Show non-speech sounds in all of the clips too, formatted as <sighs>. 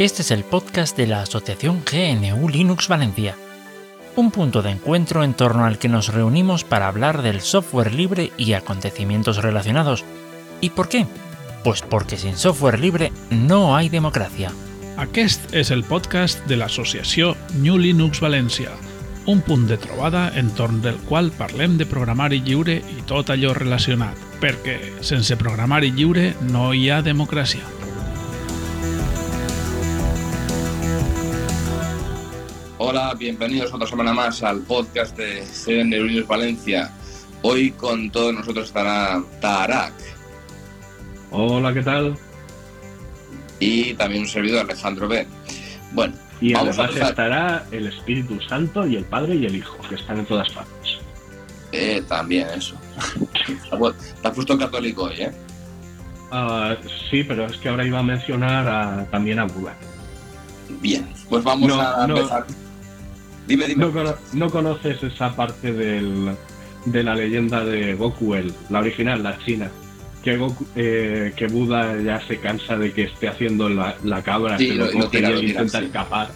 Este es el podcast de la Asociación GNU Linux Valencia, un punto de encuentro en torno al que nos reunimos para hablar del software libre y acontecimientos relacionados. ¿Y por qué? Pues porque sin software libre no hay democracia. Aquest és el podcast de l'associació New Linux València, un punt de trobada entorn del qual parlem de programari lliure i tot allò relacionat, perquè sense programari lliure no hi ha democràcia. Hola, bienvenidos otra semana más al podcast de GNU Linux Valencia. Hoy con todos nosotros estará Tarak Hola, ¿qué tal? y también un servidor Alejandro B. Bueno, Y Vamos a además empezar. estará el Espíritu Santo y el Padre y el Hijo, que están en todas partes. eh, también eso. Te has puesto católico hoy, ¿eh? Ah, sí, pero es que ahora iba a mencionar a- también a Buda. Bien, pues vamos No, a no. empezar. Dime, dime. ¿No, cono- no conoces esa parte del- de la leyenda de Goku, el, la original, la china? Que, Goku- eh, que Buda ya se cansa de que esté haciendo la, la cabra, Sí, lo- tira, y lo él tira, intenta sí. escapar.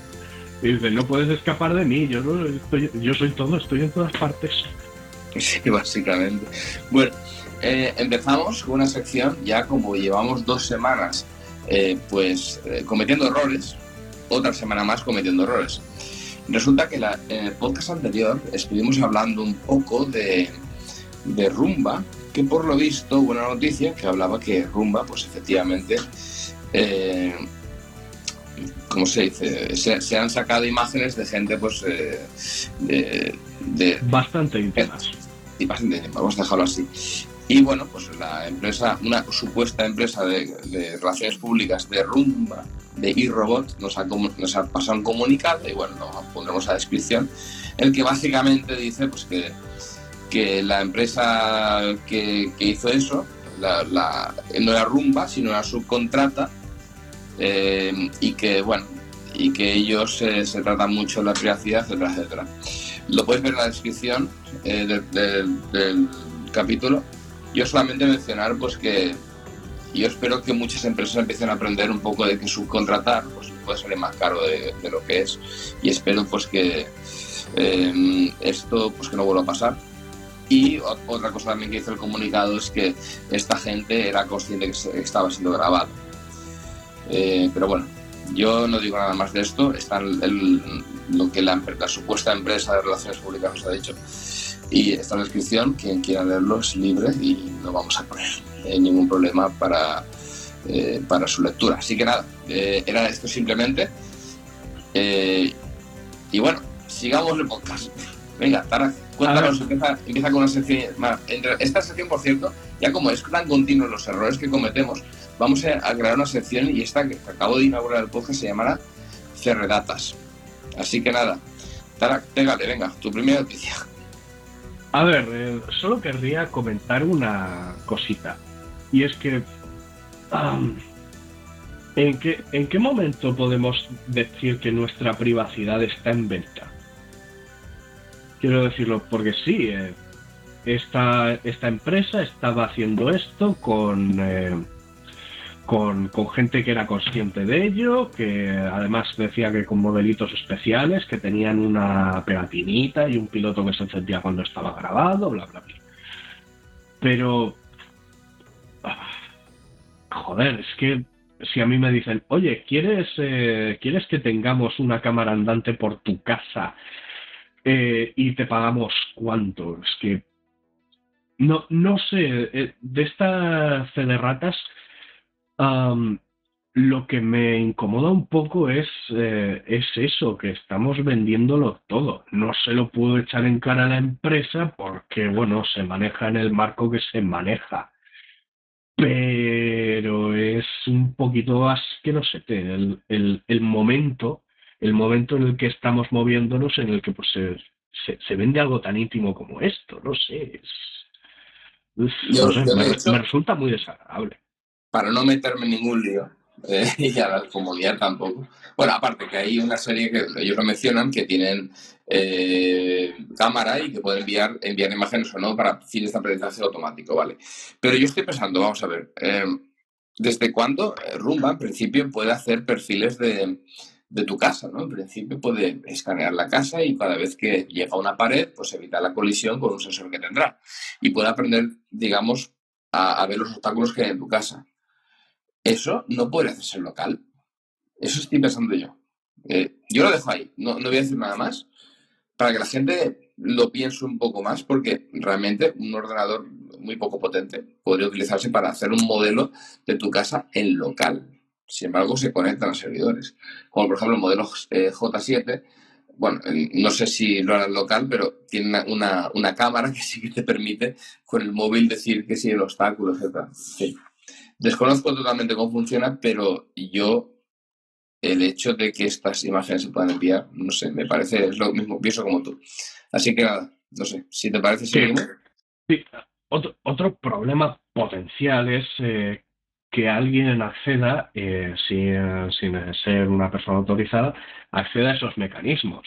Y dice, no puedes escapar de mí, yo, no estoy, yo soy todo, estoy en todas partes. Sí, <laughs> básicamente. Bueno, eh, empezamos con una sección ya como llevamos dos semanas eh, pues cometiendo errores, otra semana más cometiendo errores. Resulta que la- en el podcast anterior estuvimos hablando un poco de, de Rumba, que por lo visto hubo una noticia que hablaba que Rumba, pues efectivamente, eh, ¿cómo se dice? Se, se han sacado imágenes de gente pues eh, de- de, Bastante íntimas. y bastante tiempo, vamos a dejarlo así. Y bueno, pues la empresa, una supuesta empresa de, de relaciones públicas de Rumba, de iRobot, nos ha, nos ha pasado un comunicado, y bueno, lo pondremos a descripción, el que básicamente dice pues que, que la empresa que, que hizo eso, la, la- no era Rumba, sino una subcontrata, eh, y que bueno, y que ellos eh, se tratan mucho de la privacidad, etcétera, etcétera. Lo podéis ver en la descripción eh, del- del- del capítulo. Yo solamente mencionar pues que yo espero que muchas empresas empiecen a aprender un poco de que subcontratar pues, puede salir más caro de, lo que es y espero pues que eh, esto pues que no vuelva a pasar. Y otra cosa también que hizo el comunicado es que esta gente era consciente que estaba siendo grabado. Eh, pero bueno, yo no digo nada más de esto. Está lo que la supuesta empresa de relaciones públicas nos ha dicho. Y está en la descripción. Quien quiera leerlo es libre y no vamos a poner eh, ningún problema para, eh, para su lectura. Así que nada, eh, era esto simplemente. Eh, y bueno, sigamos el podcast. Venga, Tara, cuéntanos, empieza, empieza con una sección. más. Esta sección, por cierto, ya como es tan continuo los errores que cometemos, vamos a, a crear una sección y esta que acabo de inaugurar el podcast se llamará Cerredatas. Así que nada, Tara, pégale, venga, tu primera noticia. A ver, eh, solo querría comentar una cosita. Y es que. ¿en, qué, ¿En qué momento podemos decir que nuestra privacidad está en venta? Quiero decirlo porque sí, eh, esta, esta empresa estaba haciendo esto con, eh, con, con gente que era consciente de ello, que además decía que con modelitos especiales, que tenían una pegatinita y un piloto que se encendía cuando estaba grabado, bla, bla, bla. Pero... ah, Joder, es que si a mí me dicen, oye, ¿quieres, eh, ¿quieres que tengamos una cámara andante por tu casa eh, y te pagamos cuánto? Es que... No, no sé, eh, de esta fe de ratas, am, lo que me incomoda un poco es, eh, es eso, que estamos vendiéndolo todo. No se lo puedo echar en cara a la empresa porque, bueno, se maneja en el marco que se maneja. Pero es un poquito asquerosete el, el, el momento, el momento en el que estamos moviéndonos, en el que pues se, se, se vende algo tan íntimo como esto, no sé. Es, es- Yo- no sé, yo, de me, hecho- me resulta muy desagradable. Para no meterme en ningún lío, eh, <laughs> y a la comunidad tampoco. Bueno, aparte que hay una serie que ellos lo mencionan que tienen eh, cámara y que pueden enviar, enviar imágenes o no para fines de aprendizaje automático, ¿vale? Pero yo estoy pensando, vamos a ver, eh, ¿Desde cuándo eh, Rumba, en principio, puede hacer perfiles de, tu casa, ¿no? En principio puede escanear la casa y cada vez que llega a una pared, pues evitar la colisión con un sensor que tendrá. Y puede aprender, digamos, a, ver los obstáculos que hay en tu casa. Eso no puede hacerse local. Eso estoy pensando yo. Eh, yo lo dejo ahí, no, no voy a decir nada más, para que la gente lo piense un poco más, porque realmente un ordenador muy poco potente podría utilizarse para hacer un modelo de tu casa en local. Sin embargo, se conectan a servidores. Como por ejemplo el modelo eh, J7, bueno, no sé si lo hará en local, pero tiene una, cámara <laughs> que sí que te permite con el móvil decir que sí, el obstáculo, etc. Desconozco totalmente cómo funciona, pero yo el hecho de que estas imágenes se puedan enviar, no sé, me parece, es lo mismo, pienso como tú. Así que nada, no sé, si te parece, seguimos. Sí, otro, problema potencial es eh, que alguien acceda, eh, sin, ser una persona autorizada, acceda a esos mecanismos.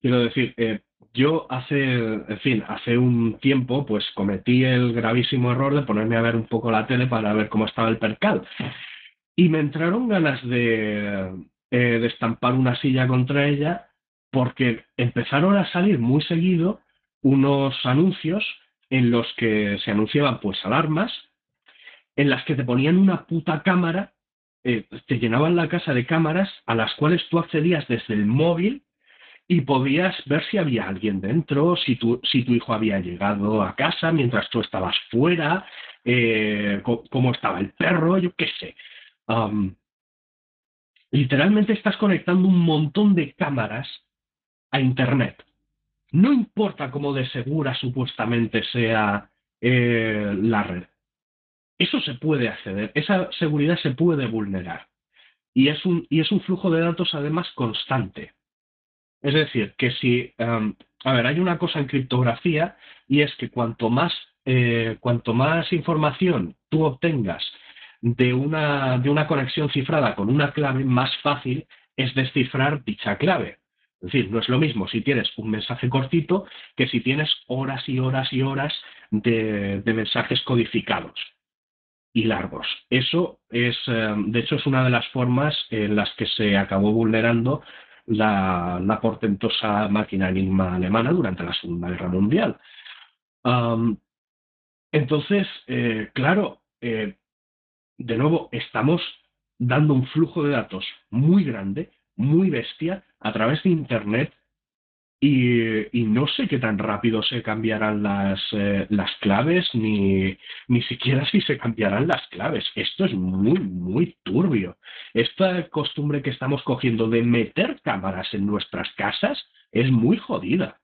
Quiero decir, eh, yo hace, en fin, hace un tiempo, pues cometí el gravísimo error de ponerme a ver un poco la tele para ver cómo estaba el percal. Y me entraron ganas de, de estampar una silla contra ella porque empezaron a salir muy seguido unos anuncios en los que se anunciaban pues alarmas, en las que te ponían una puta cámara, eh, te llenaban la casa de cámaras a las cuales tú accedías desde el móvil y podías ver si había alguien dentro, si tu, si tu hijo había llegado a casa mientras tú estabas fuera, eh, cómo estaba el perro, yo qué sé. literalmente estás conectando un montón de cámaras a Internet. No importa cómo de segura supuestamente sea eh, la red. Eso se puede acceder, esa seguridad se puede vulnerar. Y es un, y es un flujo de datos además constante. Es decir, que si, em, a ver, hay una cosa en criptografía y es que cuanto más, eh, cuanto más información tú obtengas de una, de una conexión cifrada con una clave, más fácil es descifrar dicha clave. Es decir, no es lo mismo si tienes un mensaje cortito que si tienes horas y horas y horas de, mensajes codificados y largos. Eso es, eh, de hecho, es una de las formas en las que se acabó vulnerando la, portentosa máquina enigma alemana durante la Segunda Guerra Mundial. entonces, eh, claro, eh, de nuevo, estamos dando un flujo de datos muy grande muy bestia a través de Internet y, no sé qué tan rápido se cambiarán las, eh, las claves, ni, ni siquiera si se cambiarán las claves. Esto es muy, muy turbio. Esta costumbre que estamos cogiendo de meter cámaras en nuestras casas es muy jodida.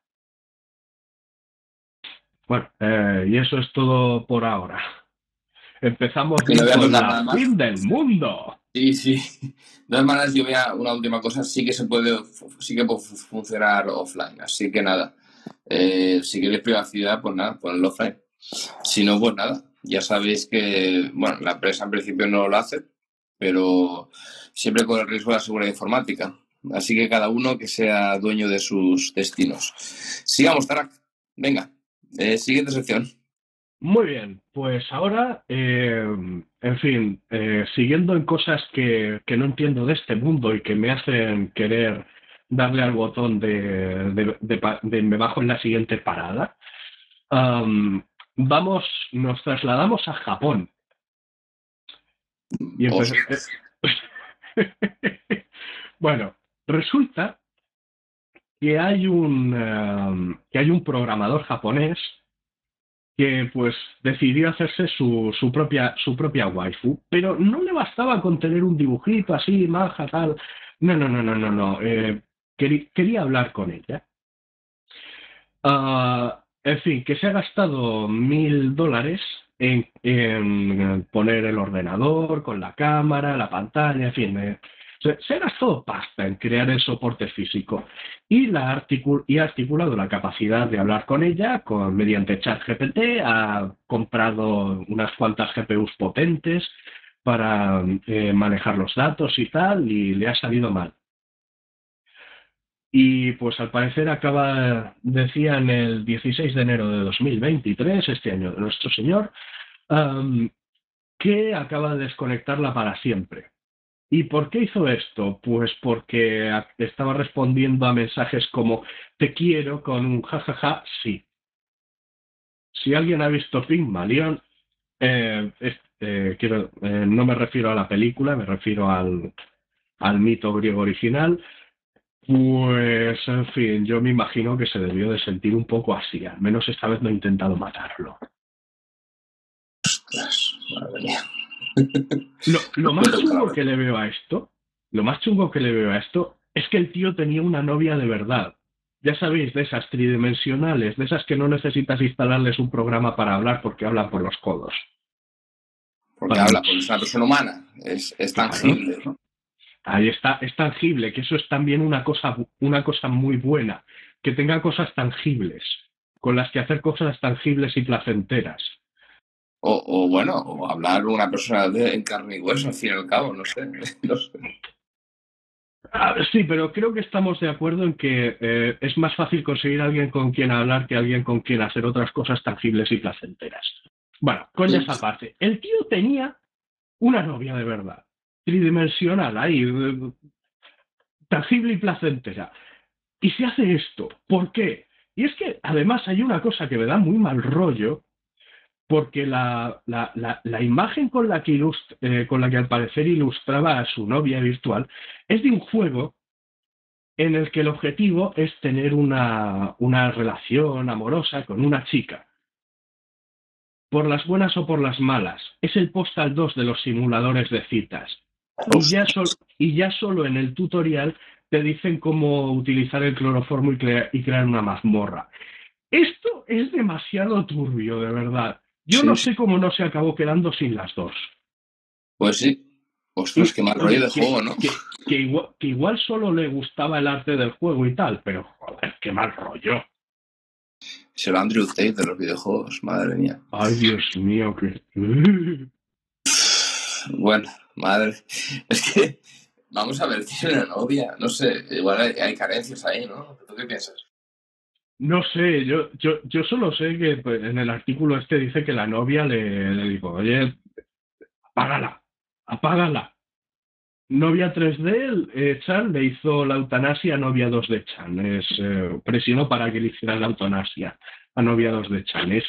Bueno, eh, y eso es todo por ahora. Empezamos con la fin del mundo. Sí, sí. De todas maneras, yo vea una última cosa, sí que se puede, sí que puede funcionar offline. Así que nada, eh, si queréis privacidad, pues nada, ponlo offline. Si no, pues nada. Ya sabéis que, bueno, la empresa en principio no lo hace, pero siempre con el riesgo de la seguridad informática. Así que cada uno que sea dueño de sus destinos. Sigamos, Tarak. Venga, eh, siguiente sección. Muy bien, pues ahora, eh, en fin, eh, siguiendo en cosas que, no entiendo de este mundo y que me hacen querer darle al botón de, me bajo en la siguiente parada, vamos, nos trasladamos a Japón. Y <laughs> bueno, resulta que hay un que hay un programador japonés que pues decidió hacerse su, su, propia, su propia waifu, pero no le bastaba con tener un dibujito así, maja, tal. No, no, no, no, no, no. Eh, quería, hablar con ella. Ah, en fin, que se ha gastado mil dólares en, en, poner el ordenador con la cámara, la pantalla, en fin, eh, se, ha gastado pasta en crear el soporte físico y, la ha articulado la capacidad de hablar con ella con, mediante ChatGPT, ha comprado unas cuantas GPUs potentes para eh, manejar los datos y tal, y le ha salido mal. Y pues al parecer acaba, decía en el 16 de enero de 2023, este año de nuestro Señor, que acaba de desconectarla para siempre. ¿Y por qué hizo esto? Pues porque estaba respondiendo a mensajes como te quiero con un jajaja, sí. Si alguien ha visto Pygmalion, eh, eh, quiero, no me refiero a la película, me refiero al, al mito griego original, pues, en fin, yo me imagino que se debió de sentir un poco así. Al menos esta vez no he intentado matarlo. Ostras, madre mía. Lo, lo más chungo que le veo a esto, lo más chungo que le veo a esto, es que el tío tenía una novia de verdad. Ya sabéis, de esas tridimensionales, de esas que no necesitas instalarles un programa para hablar porque hablan por los codos. Porque habla, porque es una persona humana, es, es tangible, ¿no? Ahí está, es tangible, que eso es también una cosa, una cosa muy buena, que tenga cosas tangibles, con las que hacer cosas tangibles y placenteras. O, o bueno, o hablar una persona de, en carne y hueso, al fin y al cabo, no sé. <laughs> No sé. Ah, sí, pero creo que estamos de acuerdo en que eh, es más fácil conseguir a alguien con quien hablar que alguien con quien hacer otras cosas tangibles y placenteras. Bueno, coña esa parte. El tío tenía una novia de verdad tridimensional ahí, eh, tangible y placentera. Y se hace esto. ¿Por qué? Y es que además hay una cosa que me da muy mal rollo, porque la, la, la, la imagen con la, que ilust- eh, con la que al parecer ilustraba a su novia virtual es de un juego en el que el objetivo es tener una, una relación amorosa con una chica. Por las buenas o por las malas. Es el Postal 2 de los simuladores de citas. Y ya, sol- y ya solo en el tutorial te dicen cómo utilizar el cloroformo y, crea- y crear una mazmorra. Esto es demasiado turbio, de verdad. Yo Sí, no sé cómo no se acabó quedando sin las dos. Pues sí. Ostras, qué mal rollo de juego, ¿no? Que, que igual, que igual solo le gustaba el arte del juego y tal, pero joder, qué mal rollo. Es el Andrew Tate de los videojuegos, madre mía. Ay, Dios mío, que... <sighs> Bueno, madre. Es que, vamos a ver, tiene una novia. No sé, igual hay, hay carencias ahí, ¿no? ¿Tú qué piensas? No sé, yo, yo, yo solo sé que pues, en el artículo este dice que la novia le, le dijo, oye, apágala, apágala. Novia 3D, eh, Chan le hizo la eutanasia a novia 2 de Chan. Es, eh, presionó para que le hicieran la eutanasia a novia 2 de Chan. Es,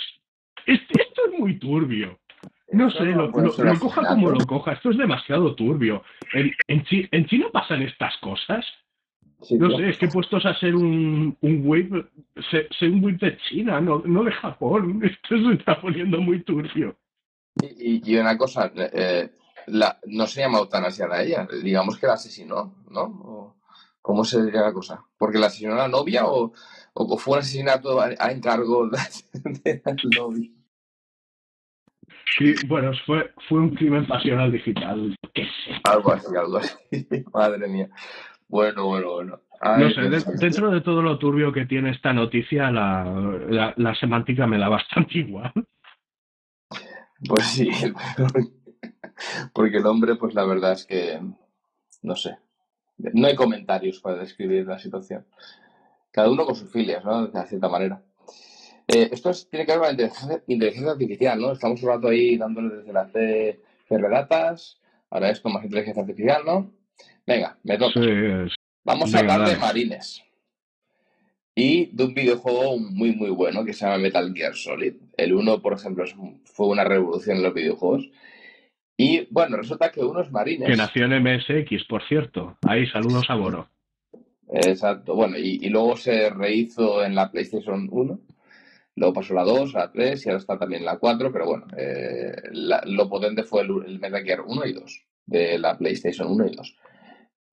es- esto es muy turbio. No sé, lo, coja como lo coja. Esto es demasiado turbio. En, en China pasan estas cosas. No sé, es que puestos a ser un, un whip, sé, sé un whip de China, no, no de Japón. <laughs> Esto se está poniendo muy turbio. Y, una cosa, eh, la, no se llama eutanasia a ella, digamos que la asesinó, ¿no? O- ¿Cómo se diría la cosa? ¿Porque la asesinó la novia o, o fue un asesinato a, a encargo de, la novia? Sí, bueno, fue, fue un crimen pasional digital. ¿Qué sé? Algo así, algo así. <laughs> Madre mía. Bueno, bueno, bueno. Ay, No sé, de- dentro de todo lo turbio que tiene esta noticia, la, la, la semántica me da bastante <laughs> igual. Pues sí, <laughs> porque el hombre, pues la verdad es que, no sé, no hay comentarios para describir la situación. Cada uno con sus filias, ¿no? De cierta manera. Eh, esto es- tiene que ver con la inteligencia, inteligencia artificial, ¿no? Estamos un rato ahí dándole desde la C, Datas, ahora esto más inteligencia artificial, ¿no? Venga, me toca. Sí, es- Vamos a hablar de marines. Y de un videojuego muy, muy bueno que se llama Metal Gear Solid. El 1, por ejemplo, fue una revolución en los videojuegos. Y bueno, resulta que unos marines. que nació en MSX, por cierto. Ahí, saludos a Boro. Exacto, bueno, y, y luego se rehizo en la PlayStation 1. Luego pasó la 2, la 3 y ahora está también la 4, pero bueno, eh, la- lo potente fue el, el Metal Gear 1 y 2, de la PlayStation 1 y 2.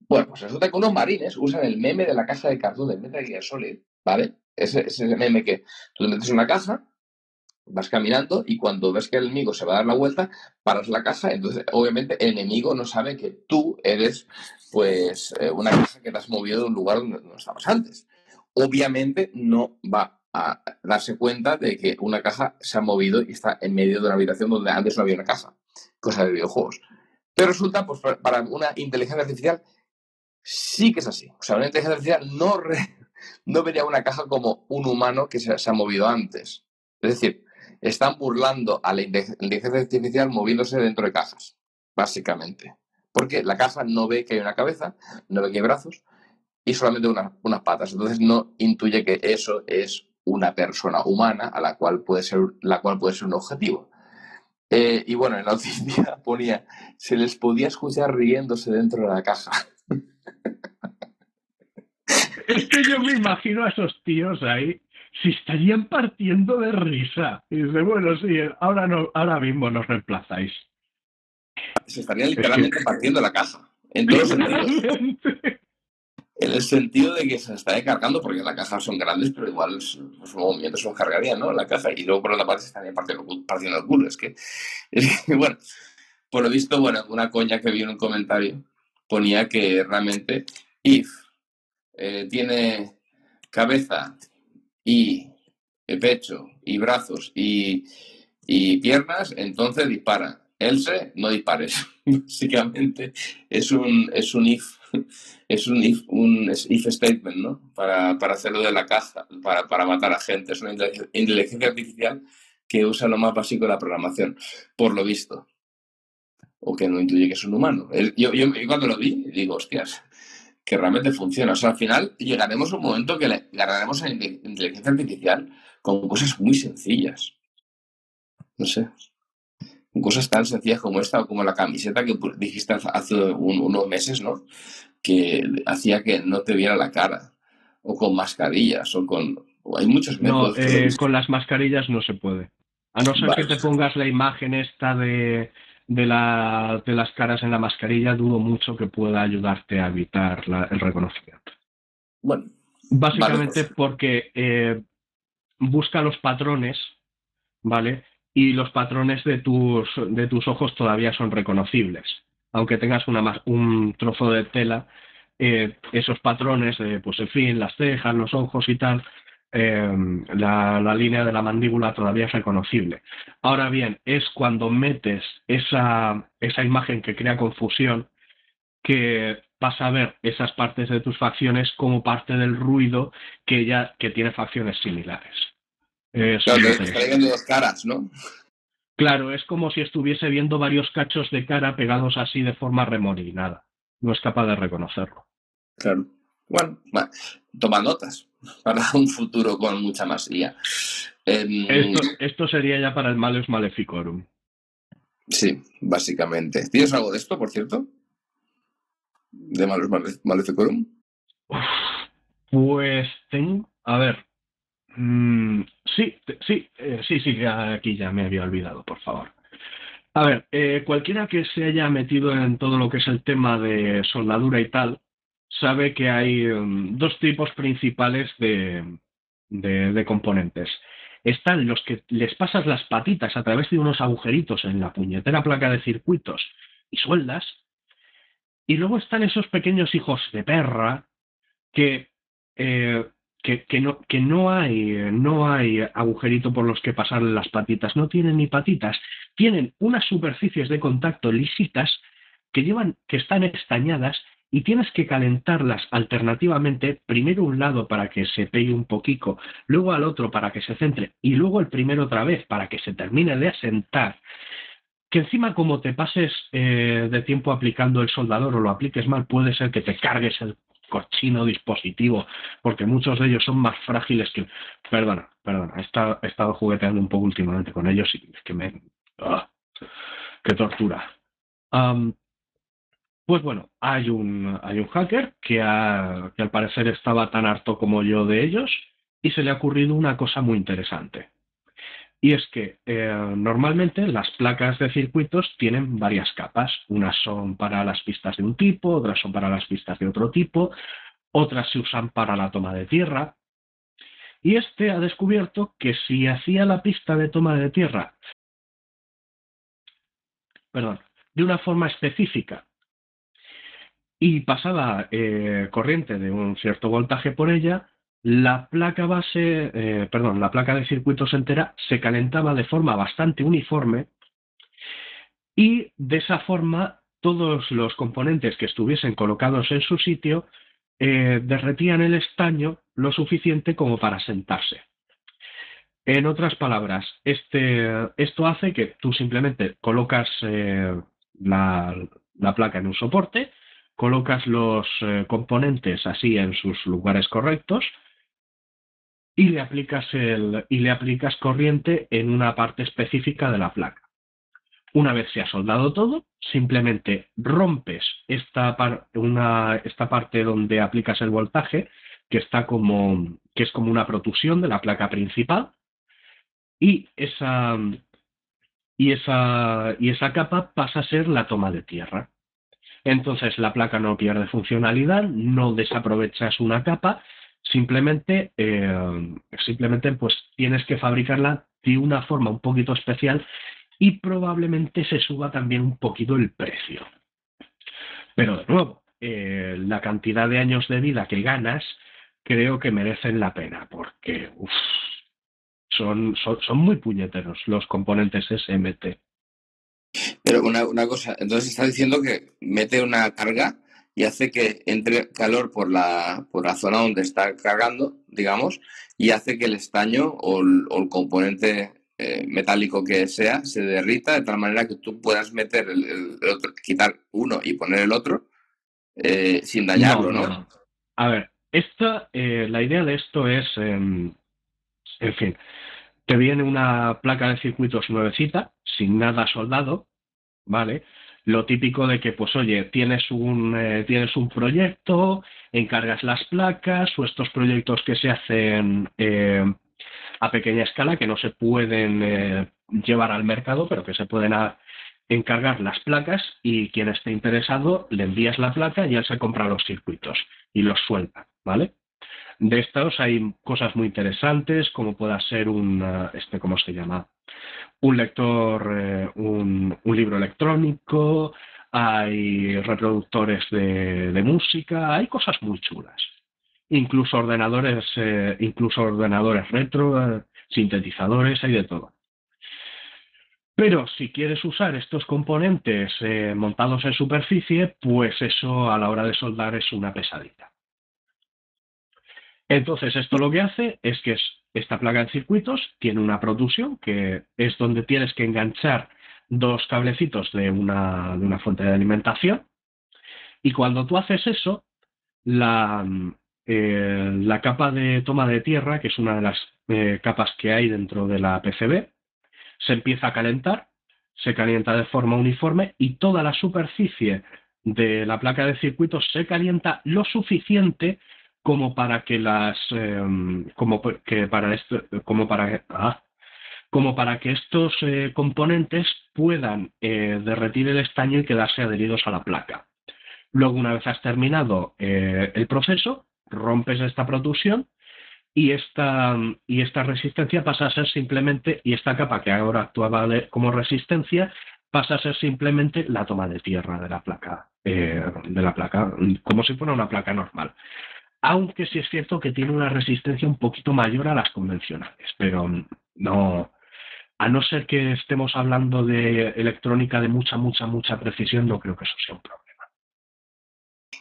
Bueno, pues resulta que unos marines usan el meme de la caja de cartón de Metal Gear Solid, ¿vale? Ese, ese meme que tú te metes en una caja, vas caminando y cuando ves que el enemigo se va a dar la vuelta, paras la caja, entonces obviamente el enemigo no sabe que tú eres pues eh, una caja que te has movido de un lugar donde no estabas antes. Obviamente no va a darse cuenta de que una caja se ha movido y está en medio de una habitación donde antes no había una caja, cosa de videojuegos. Pero resulta, pues para una inteligencia artificial sí que es así. O sea, una inteligencia artificial no, <laughs> vería una caja como un humano que se, ha movido antes. Es decir, están burlando a la inteligencia artificial moviéndose dentro de cajas, básicamente. Porque la caja no ve que hay una cabeza, no ve que hay brazos y solamente unas patas. Entonces no intuye que eso es una persona humana a la cual puede ser, la cual puede ser un objetivo. Eh, y bueno, en la <laughs> noticia ponía, se les podía escuchar riéndose dentro de la caja. Es que yo me imagino a esos tíos ahí, si estarían partiendo de risa. Y dice, bueno, sí, ahora, no, ahora mismo nos reemplazáis. Se estarían literalmente <laughs> partiendo la caja. En todos En el sentido de que se está descargando, porque las cajas son grandes, pero igual los, movimientos se cargarían, ¿no? La caja, y luego por otra parte se estarían partiendo, partiendo el culo. Es que, <laughs> es que, bueno, por lo visto, bueno, una coña que vi en un comentario ponía que realmente if eh, tiene cabeza y eh, pecho y brazos y, piernas, entonces dispara. Else, no dispares. <laughs> Básicamente es un, es un if, <laughs> es un if, un if statement, ¿no? Para, hacerlo de la caja, para, para matar a gente. Es una inteligencia artificial que usa lo más básico de la programación, por lo visto. O que no intuye que es un humano. Yo, yo cuando lo vi, digo, hostias, que realmente funciona. O sea, al final llegaremos a un momento que le ganaremos a la inteligencia artificial con cosas muy sencillas. No sé. Con cosas tan sencillas como esta o como la camiseta que dijiste hace unos meses, ¿no? Que hacía que no te viera la cara. O con mascarillas o con... hay muchos métodos. No, eh, con las mascarillas no se puede. A no ser que te pongas la imagen esta de de, la, de las caras en la mascarilla dudo mucho que pueda ayudarte a evitar el reconocimiento. Bueno. Básicamente pues. porque eh, busca los patrones, ¿vale? Y los patrones de tus, de tus ojos todavía son reconocibles. Aunque tengas una, un trozo de tela, eh, esos patrones, de, pues en fin, las cejas, los ojos y tal, Em, la, línea de la mandíbula todavía es reconocible. Ahora bien, es cuando metes esa, esa imagen que crea confusión que pasa a ver esas partes de tus facciones como parte del ruido que ya que tiene facciones similares. claro, está viendo dos caras, ¿no? Claro, es como si estuviese viendo varios cachos de cara pegados así de forma remolinada. No es capaz de reconocerlo. Claro. Bueno, toma notas <laughs> para un futuro con mucha más IA. Em, esto, sería ya para el Malus Maleficorum. Sí, básicamente. ¿Tienes algo de esto, por cierto? ¿De Malus Maleficorum? Pues tengo. A ver. Mm, sí, sí, eh, sí, sí, aquí ya me había olvidado, por favor. A ver, eh, cualquiera que se haya metido en todo lo que es el tema de soldadura y tal, sabe que hay um, dos tipos principales de, de, componentes. Están los que les pasas las patitas a través de unos agujeritos en la puñetera placa de circuitos y sueldas. Y luego están esos pequeños hijos de perra que, eh, que, que, no, que no, hay, no hay agujerito por los que pasarle las patitas. No tienen ni patitas. Tienen unas superficies de contacto lisitas que, llevan, que están estañadas y tienes que calentarlas alternativamente, primero un lado para que se pegue un poquito, luego al otro para que se centre y luego el primero otra vez para que se termine de asentar. Que encima como te pases eh, de tiempo aplicando el soldador o lo apliques mal, puede ser que te cargues el cochino dispositivo, porque muchos de ellos son más frágiles que... Perdona, perdona, he estado, jugueteando un poco últimamente con ellos y es que me... ¡ah! ¡Qué tortura! Pues bueno, hay un, hay un hacker que, que al parecer estaba tan harto como yo de ellos y se le ha ocurrido una cosa muy interesante. Y es que eh, normalmente las placas de circuitos tienen varias capas. Unas son para las pistas de un tipo, otras son para las pistas de otro tipo, otras se usan para la toma de tierra. Y este ha descubierto que si hacía la pista de toma de tierra, perdón, de una forma específica y pasaba eh, corriente de un cierto voltaje por ella, la placa base, eh, perdón, la placa de circuitos entera se calentaba de forma bastante uniforme y de esa forma todos los componentes que estuviesen colocados en su sitio eh, derretían el estaño lo suficiente como para sentarse. En otras palabras, este, esto hace que tú simplemente colocas eh, la, la, placa en un soporte, colocas los eh, componentes así en sus lugares correctos y le aplicas el, y le aplicas corriente en una parte específica de la placa. Una vez se ha soldado todo, simplemente rompes esta, una, esta parte donde aplicas el voltaje, que está como que es como una protusión de la placa principal, y esa, y esa, y esa capa pasa a ser la toma de tierra. Entonces la placa no pierde funcionalidad, no desaprovechas una capa, simplemente, eh, simplemente pues tienes que fabricarla de una forma un poquito especial y probablemente se suba también un poquito el precio. Pero de nuevo, eh, la cantidad de años de vida que ganas creo que merecen la pena porque son, son, muy puñeteros los componentes SMT. Pero una, una cosa, entonces está diciendo que mete una carga y hace que entre calor por la, por la zona donde está cargando, digamos, y hace que el estaño o el, componente eh, metálico que sea se derrita de tal manera que tú puedas meter el, otro, quitar uno y poner el otro eh, sin dañarlo, ¿no? A ver, esta, eh, la idea de esto es, em, en fin, te viene una placa de circuitos nuevecita, sin nada soldado, ¿vale? Lo típico de que, pues oye, tienes un, eh, tienes un proyecto, encargas las placas o estos proyectos que se hacen eh, a pequeña escala, que no se pueden eh, llevar al mercado, pero que se pueden encargar las placas y quien esté interesado le envías la placa y él se compra los circuitos y los suelta, ¿vale? De estos hay cosas muy interesantes, como pueda ser un, eh, este, ¿cómo se llama? Un lector, eh, un, libro electrónico, hay reproductores de, música, hay cosas muy chulas. Incluso ordenadores, eh, incluso ordenadores retro, sintetizadores, hay de todo. Pero si quieres usar estos componentes montados en superficie, pues eso a la hora de soldar es una pesadilla. Entonces, esto lo que hace es que esta placa de circuitos tiene una protusión, que es donde tienes que enganchar dos cablecitos de una, de una fuente de alimentación. Y cuando tú haces eso, la, eh, la capa de toma de tierra, que es una de las eh, capas que hay dentro de la PCB, se empieza a calentar, se calienta de forma uniforme y toda la superficie de la placa de circuitos se calienta lo suficiente como para que las em, como que para esto como para ah, como para que estos eh, componentes puedan eh, derretir el estaño y quedarse adheridos a la placa. Luego, una vez has terminado eh, el proceso, rompes esta protusión y esta, y esta resistencia pasa a ser simplemente, y esta capa que ahora actuaba como resistencia, pasa a ser simplemente la toma de tierra de la placa, de la placa, como si fuera una placa normal aunque sí es cierto que tiene una resistencia un poquito mayor a las convencionales, pero no, a no ser que estemos hablando de electrónica de mucha, mucha, mucha precisión, no creo que eso sea un problema.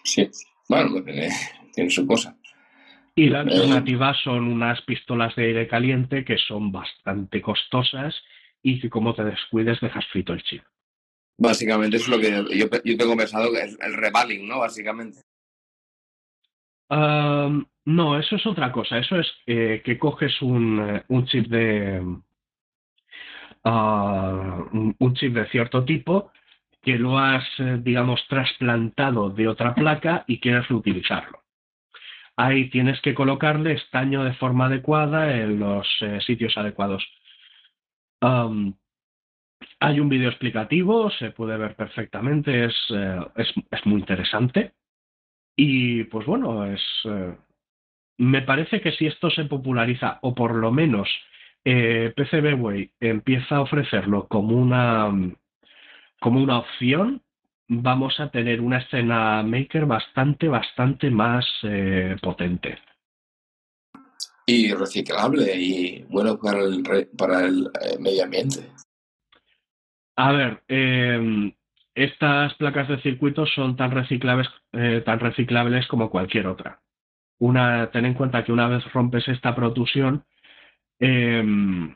Sí, bueno, pues tiene, su cosa. Y la alternativa son unas pistolas de aire caliente que son bastante costosas y que como te descuides dejas frito el chip. Básicamente es lo que yo, yo tengo pensado, que es el revaling, ¿no? Básicamente no, eso es otra cosa. Eso es eh, que coges un, eh, un chip de ah, un, chip de cierto tipo que lo has, eh, digamos, trasplantado de otra placa y quieres reutilizarlo. Ahí tienes que colocarle estaño de forma adecuada en los sitios adecuados. hay un vídeo explicativo, se puede ver perfectamente, es, es, es muy interesante. Y pues bueno, es, eh, me parece que si esto se populariza, o por lo menos eh, PCBWay empieza a ofrecerlo como una, como una opción, vamos a tener una escena maker bastante, bastante más eh, potente. Y reciclable y bueno para el, para el eh, medio ambiente. A ver, eh, estas placas de circuito son tan reciclables, eh, tan reciclables como cualquier otra. Una, ten en cuenta que una vez rompes esta protusión, em,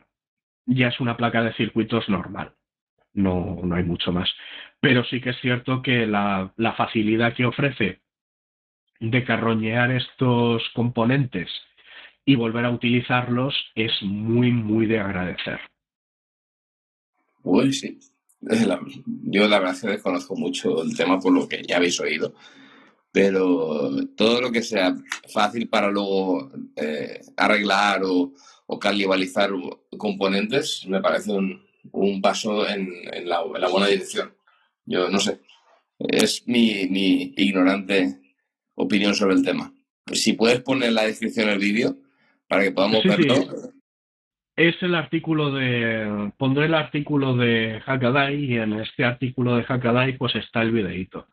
ya es una placa de circuitos normal. No, no hay mucho más. Pero sí que es cierto que la, la facilidad que ofrece de carroñear estos componentes y volver a utilizarlos es muy, muy de agradecer. Pues sí. Yo la verdad es que desconozco mucho el tema por lo que ya habéis oído, pero todo lo que sea fácil para luego eh, arreglar o, o calibalizar componentes me parece un, un paso en, en, la, en, la, buena dirección. Yo no sé, es mi, mi ignorante opinión sobre el tema. Si puedes poner en la descripción el vídeo para que podamos sí, verlo. Sí. Es el artículo de. Pondré el artículo de Hackaday y en este artículo de Hackaday pues está el videito.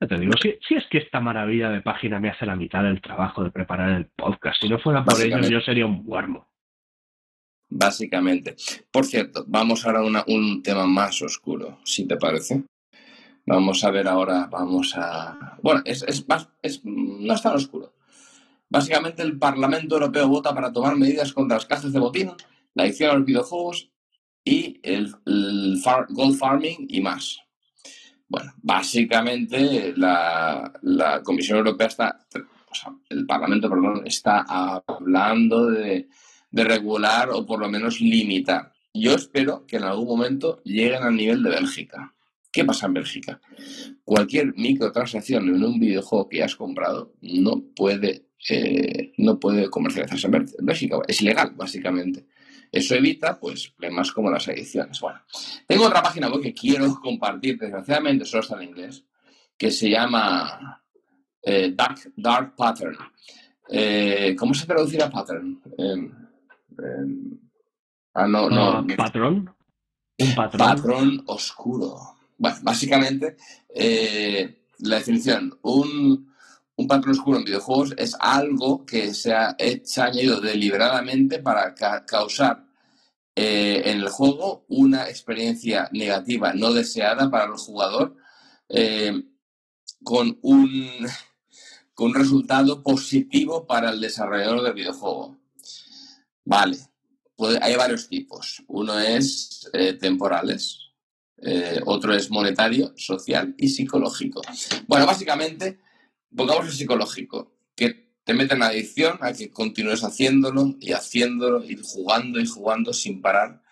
Ya te digo, si, si, es que esta maravilla de página me hace la mitad del trabajo de preparar el podcast. Si no fuera por ello, yo sería un muermo. Básicamente. Por cierto, vamos ahora a una, un tema más oscuro, si te parece. Vamos a ver ahora, vamos a... Bueno, es, es, es, no es tan oscuro. Básicamente el Parlamento Europeo vota para tomar medidas contra las cajas de botín, la adicción a los videojuegos y el, el far, gold farming y más. Bueno, básicamente la, la Comisión Europea está, o sea, el Parlamento, perdón, está hablando de, de regular o por lo menos limitar. Yo espero que en algún momento lleguen al nivel de Bélgica. ¿Qué pasa en Bélgica? Cualquier microtransacción en un videojuego que has comprado no puede, eh, no puede comercializarse en Bélgica. Es ilegal, básicamente. Eso evita, pues, problemas como las adicciones. Bueno, tengo otra página web que quiero compartir, desgraciadamente solo está en inglés, que se llama eh, Dark, Dark Pattern. Eh, ¿Cómo se traducirá pattern? ah, no, no. Uh, ¿Patrón? Un patrón. Patrón oscuro. Bueno, básicamente, eh, la definición, un, un, patrón oscuro en videojuegos es algo que se ha, se añadido deliberadamente para ca causar eh, en el juego una experiencia negativa no deseada para el jugador eh, con, un, <laughs> con un resultado positivo para el desarrollador del videojuego. Vale, hay varios tipos. Uno es eh, temporales, otro es monetario, social y psicológico. Bueno, básicamente, el psicológico, que te mete en adicción a que continúes haciéndolo y haciéndolo y jugando y jugando sin parar.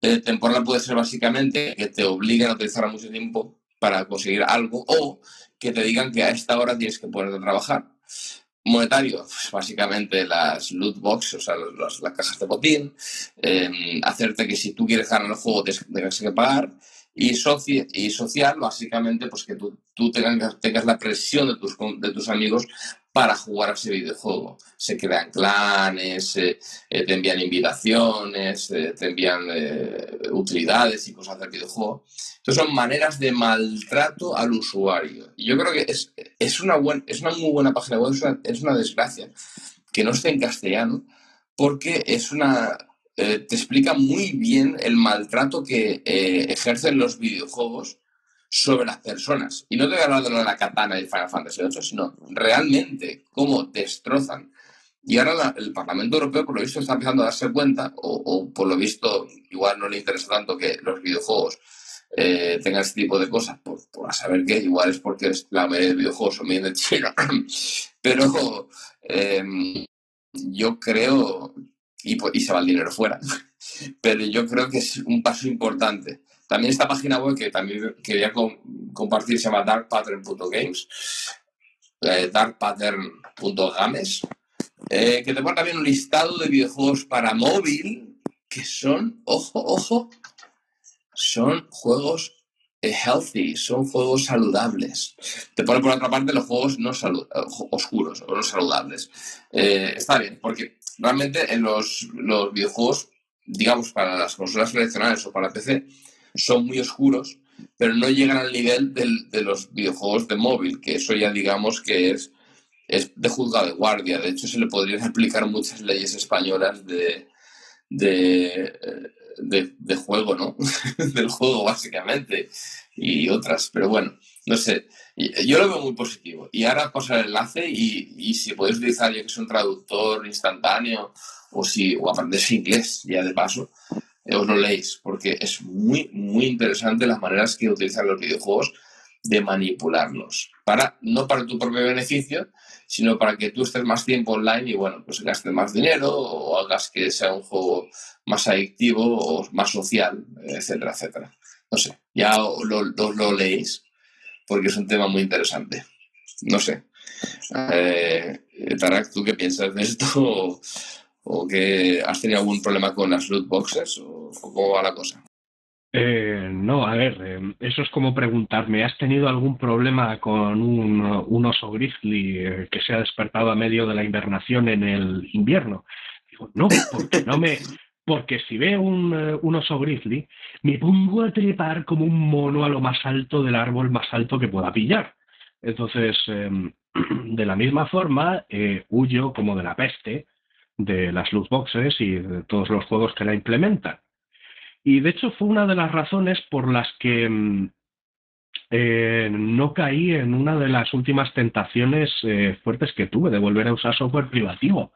Temporal puede ser básicamente que te obliguen a utilizar mucho tiempo para conseguir algo o que te digan que a esta hora tienes que ponerte a trabajar. Monetario, pues básicamente las loot boxes, o sea, las, las cajas de botín, eh, hacerte que si tú quieres ganar el juego tengas que pagar y, soci y social, básicamente, pues que tú, tú tengas, tengas, la presión de tus, de tus amigos para jugar a ese videojuego. Se crean clanes, eh, te envían invitaciones, eh, te envían eh, utilidades y cosas del videojuego. Entonces son maneras de maltrato al usuario. Y yo creo que es, es, una, buen, es una muy buena página web, es una, es una desgracia que no esté en castellano, porque es una, eh, te explica muy bien el maltrato que eh, ejercen los videojuegos sobre las personas. Y no te voy a hablar de de la katana y Final Fantasy VIII, sino realmente cómo destrozan. Y ahora el Parlamento Europeo, por lo visto, está empezando a darse cuenta, o, por lo visto, igual no le interesa tanto que los videojuegos eh, tengan este tipo de cosas, por, por, saber qué, igual es porque la mayoría de videojuegos son bien de China. <laughs> Pero eh, yo creo y, se va el dinero fuera. <laughs> Pero yo creo que es un paso importante. También esta página web que también quería com compartir se llama darkpattern.games, eh, darkpattern.games, eh, que te pone también un listado de videojuegos para móvil que son, ojo, ojo, son juegos eh, healthy, son juegos saludables. Te pone por otra parte los juegos no oscuros o no saludables. Está bien, porque realmente en los, los, videojuegos, digamos, para las consolas tradicionales o para PC, son muy oscuros, pero no llegan al nivel del, de los videojuegos de móvil, que eso ya digamos que es, es de juzgado de guardia. De hecho, se le podrían <laughs> aplicar muchas leyes españolas de, de, de, de juego, ¿no? <laughs> Del juego, básicamente, y otras. Pero bueno, no sé, yo lo veo muy positivo. Y ahora paso el enlace y, y si podéis utilizar, yo que soy un traductor instantáneo o si o aprendes inglés ya de paso, eh, os lo leéis, porque es muy, muy interesante las maneras que utilizan los videojuegos de manipularnos, para, no para tu propio beneficio, sino para que tú estés más tiempo online y bueno, pues gastes más dinero o hagas que sea un juego más adictivo o más social, etcétera, etcétera. No sé, ya lo, lo, leéis porque es un tema muy interesante. No sé. Eh, Tarak, ¿tú qué piensas de esto? <laughs> ¿O, que has tenido algún problema con las loot boxes? ¿O, cómo va la cosa? Eh, no, a ver, eh, eso es como preguntarme, ¿has tenido algún problema con un, un oso grizzly eh, que se ha despertado a medio de la invernación en el invierno? Digo, no, porque no me, porque si veo un, eh, un, oso grizzly, me pongo a trepar como un mono a lo más alto del árbol más alto que pueda pillar. Entonces, em, <clears throat> de la misma forma, eh, huyo como de la peste de las loot boxes y de todos los juegos que la implementan. Y de hecho fue una de las razones por las que em, eh, no caí en una de las últimas tentaciones fuertes que tuve de volver a usar software privativo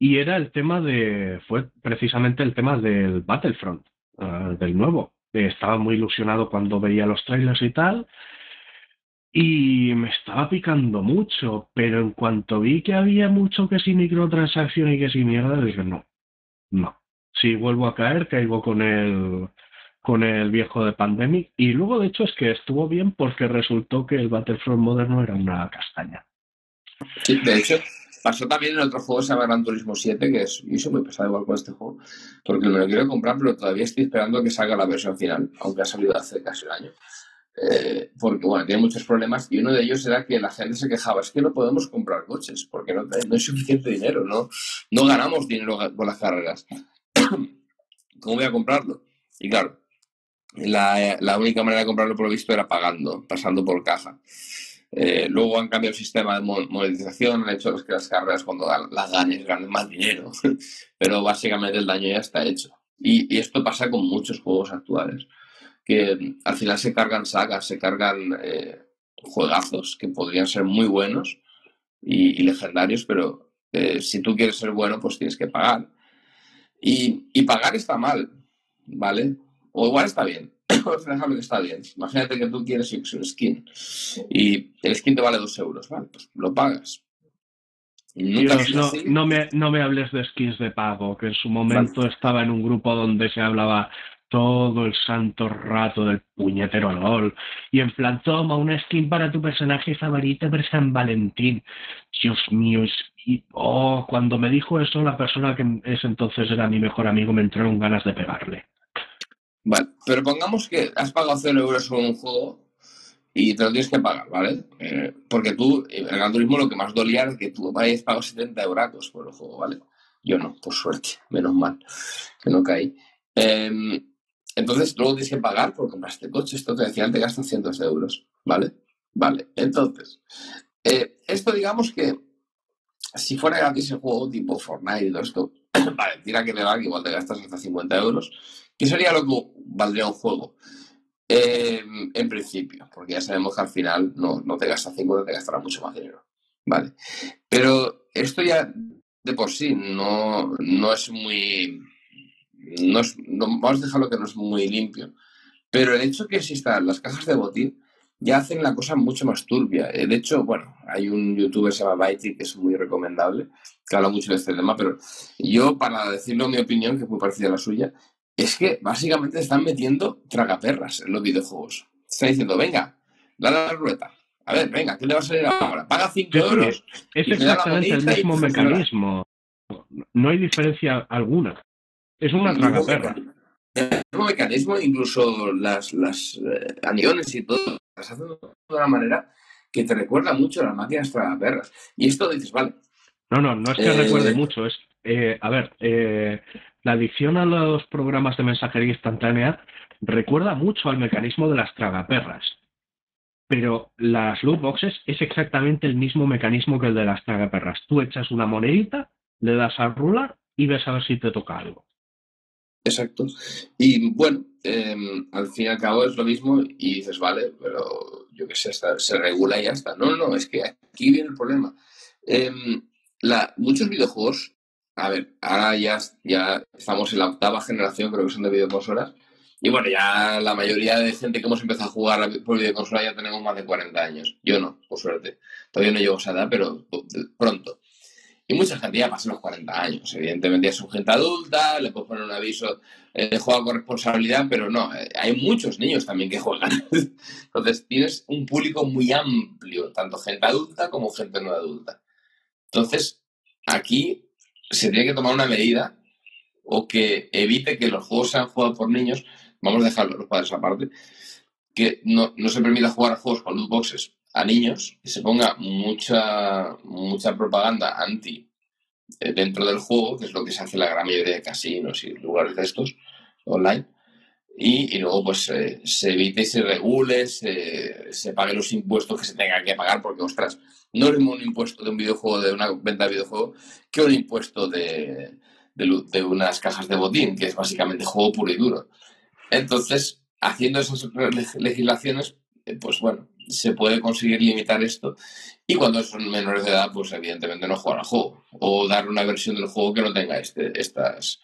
y era el tema de, fue precisamente el tema del Battlefront, uh, del nuevo. Estaba muy ilusionado cuando veía los trailers y tal, y me estaba picando mucho, pero en cuanto vi que había mucho que si microtransacción y que si mierda, dije no, no. Si vuelvo a caer, caigo con el con el viejo de Pandemic y luego de hecho es que estuvo bien porque resultó que el Battlefront moderno era una castaña. Sí, de hecho, Pasó también en otro juego, se llama Gran Turismo 7, que es, y soy muy pesado igual con este juego, porque me lo quiero comprar, pero todavía estoy esperando que salga la versión final, aunque ha salido hace casi un año. Eh, porque, bueno, tiene muchos problemas y uno de ellos era que la gente se quejaba, es que no podemos comprar coches porque no, no hay suficiente dinero, no, no ganamos dinero con las carreras. <coughs> ¿Cómo voy a comprarlo? Y claro, la, la única manera de comprarlo por lo visto era pagando, pasando por caja. Eh, luego han cambiado el sistema de monetización, han hecho que las carreras cuando las ganes ganen más dinero, <laughs> pero básicamente el daño ya está hecho. Y, esto pasa con muchos juegos actuales, que al final se cargan sagas, se cargan eh, juegazos que podrían ser muy buenos y, legendarios, pero eh, si tú quieres ser bueno, pues tienes que pagar. Y, y pagar está mal, ¿vale? O igual está bien, <coughs> que está bien. Imagínate que tú quieres un skin y el skin te vale dos euros, ¿vale? Pues lo pagas. no, no, me, no me hables de skins de pago, que en su momento estaba en un grupo donde se hablaba todo el santo rato del puñetero LOL. Y en plan, toma una skin para tu personaje favorito para San Valentín. Dios mío, y, oh, cuando me dijo eso, la persona que ese entonces era mi mejor amigo me entraron ganas de pegarle. Vale, pero pongamos que has pagado 0 euros por un juego y te lo tienes que pagar, ¿vale? Eh, porque tú, en el Gran Turismo, lo que más dolía es que tú hayas pagado 70 euros por el juego, ¿vale? Yo no, por suerte, <laughs> menos mal que no caí. Em, entonces, luego tienes que pagar por comprar este coche. Esto te decía antes, gastan cientos de euros, ¿vale? Vale, entonces, eh, esto digamos que si fuera gratis el juego tipo Fortnite y todo esto, <coughs> vale, tira que le que igual te gastas hasta 50 euros ¿Qué sería lo que valdría un juego? Eh, en principio, porque ya sabemos que al final no, te gastas 50, te gastará mucho más dinero. Vale. Pero esto ya de por sí no, no es muy. No vamos a dejarlo que no es muy limpio. Pero el hecho que existan las cajas de botín ya hacen la cosa mucho más turbia. Eh, de hecho, bueno, hay un youtuber que se llama Baiti que es muy recomendable, que habla mucho de este tema, pero yo, para decirlo mi opinión, que es muy parecida a la suya, es que básicamente están metiendo tragaperras en los videojuegos. Está diciendo, venga, dale a la ruleta. A ver, venga, ¿qué le va a salir ahora? Paga 5 euros. Es, exactamente el mismo mecanismo. No hay diferencia alguna. Es una tragaperra. El mismo mecanismo, incluso las, las eh, aniones y todo, de una manera que te recuerda mucho a las máquinas tragaperras. Y esto dices, vale. No, no, no es que eh, recuerde mucho, es, eh, a ver, eh, la adicción a los programas de mensajería instantánea recuerda mucho al mecanismo de las tragaperras. Pero las loot boxes es exactamente el mismo mecanismo que el de las tragaperras. Tú echas una monedita, le das al rular y ves a ver si te toca algo. Exacto. Y bueno, em, al fin y al cabo es lo mismo y dices, vale, pero yo qué sé, se regula y ya está. No, no, es que aquí viene el problema. Em, muchos videojuegos a ver, ahora ya, ya estamos en la octava generación, creo que son de videoconsolas. Y bueno, ya la mayoría de gente que hemos empezado a jugar por videoconsola ya tenemos más de 40 años. Yo no, por suerte. Todavía no llego a esa edad, pero pronto. Y mucha gente ya pasa los 40 años. Evidentemente ya son gente adulta, le puedes poner un aviso de juego con responsabilidad, pero no, eh, hay muchos niños también que juegan. <laughs> Entonces tienes un público muy amplio, tanto gente adulta como gente no adulta. Entonces, aquí se tiene que tomar una medida o que evite que los juegos sean jugados por niños vamos a dejarlo los padres aparte, que no, se permita jugar juegos con loot boxes a niños, que se ponga mucha, mucha propaganda anti eh, dentro del juego, que es lo que se hace la gran mayoría de casinos y lugares de estos online, y, luego pues eh, se evite y se regule, se, se paguen los impuestos que se tengan que pagar, porque ostras, no es un impuesto de un videojuego, de una venta de videojuego, que un impuesto de, de, de unas cajas de botín, que es básicamente juego puro y duro. Entonces, haciendo esas legislaciones, eh, pues bueno, se puede conseguir limitar esto. Y cuando son menores de edad, pues evidentemente no jugar al juego. O dar una versión del juego que no tenga este, estas,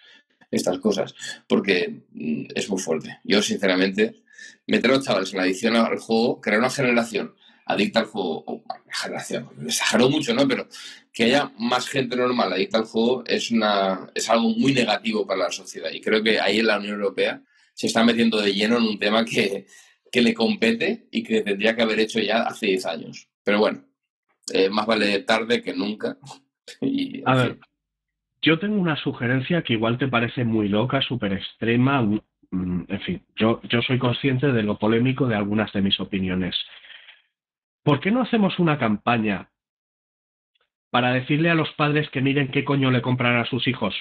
estas cosas. Porque mm, es muy fuerte. Yo, sinceramente, meter a los chavales en la adicción al juego, crear una generación adicta al juego, generación, exagero mucho, ¿no? Pero que haya más gente normal adicta al juego es, una, es algo muy negativo para la sociedad. Y creo que ahí en la Unión Europea se está metiendo de lleno en un tema que, le compete y que tendría que haber hecho ya hace 10 años. Pero bueno, eh, más vale tarde que nunca. <laughs> a ver, yo tengo una sugerencia que igual te parece muy loca, súper extrema. Mm, en fin, yo, yo soy consciente de lo polémico de algunas de mis opiniones. ¿Por qué no hacemos una campaña para decirle a los padres que miren qué coño le compran a sus hijos?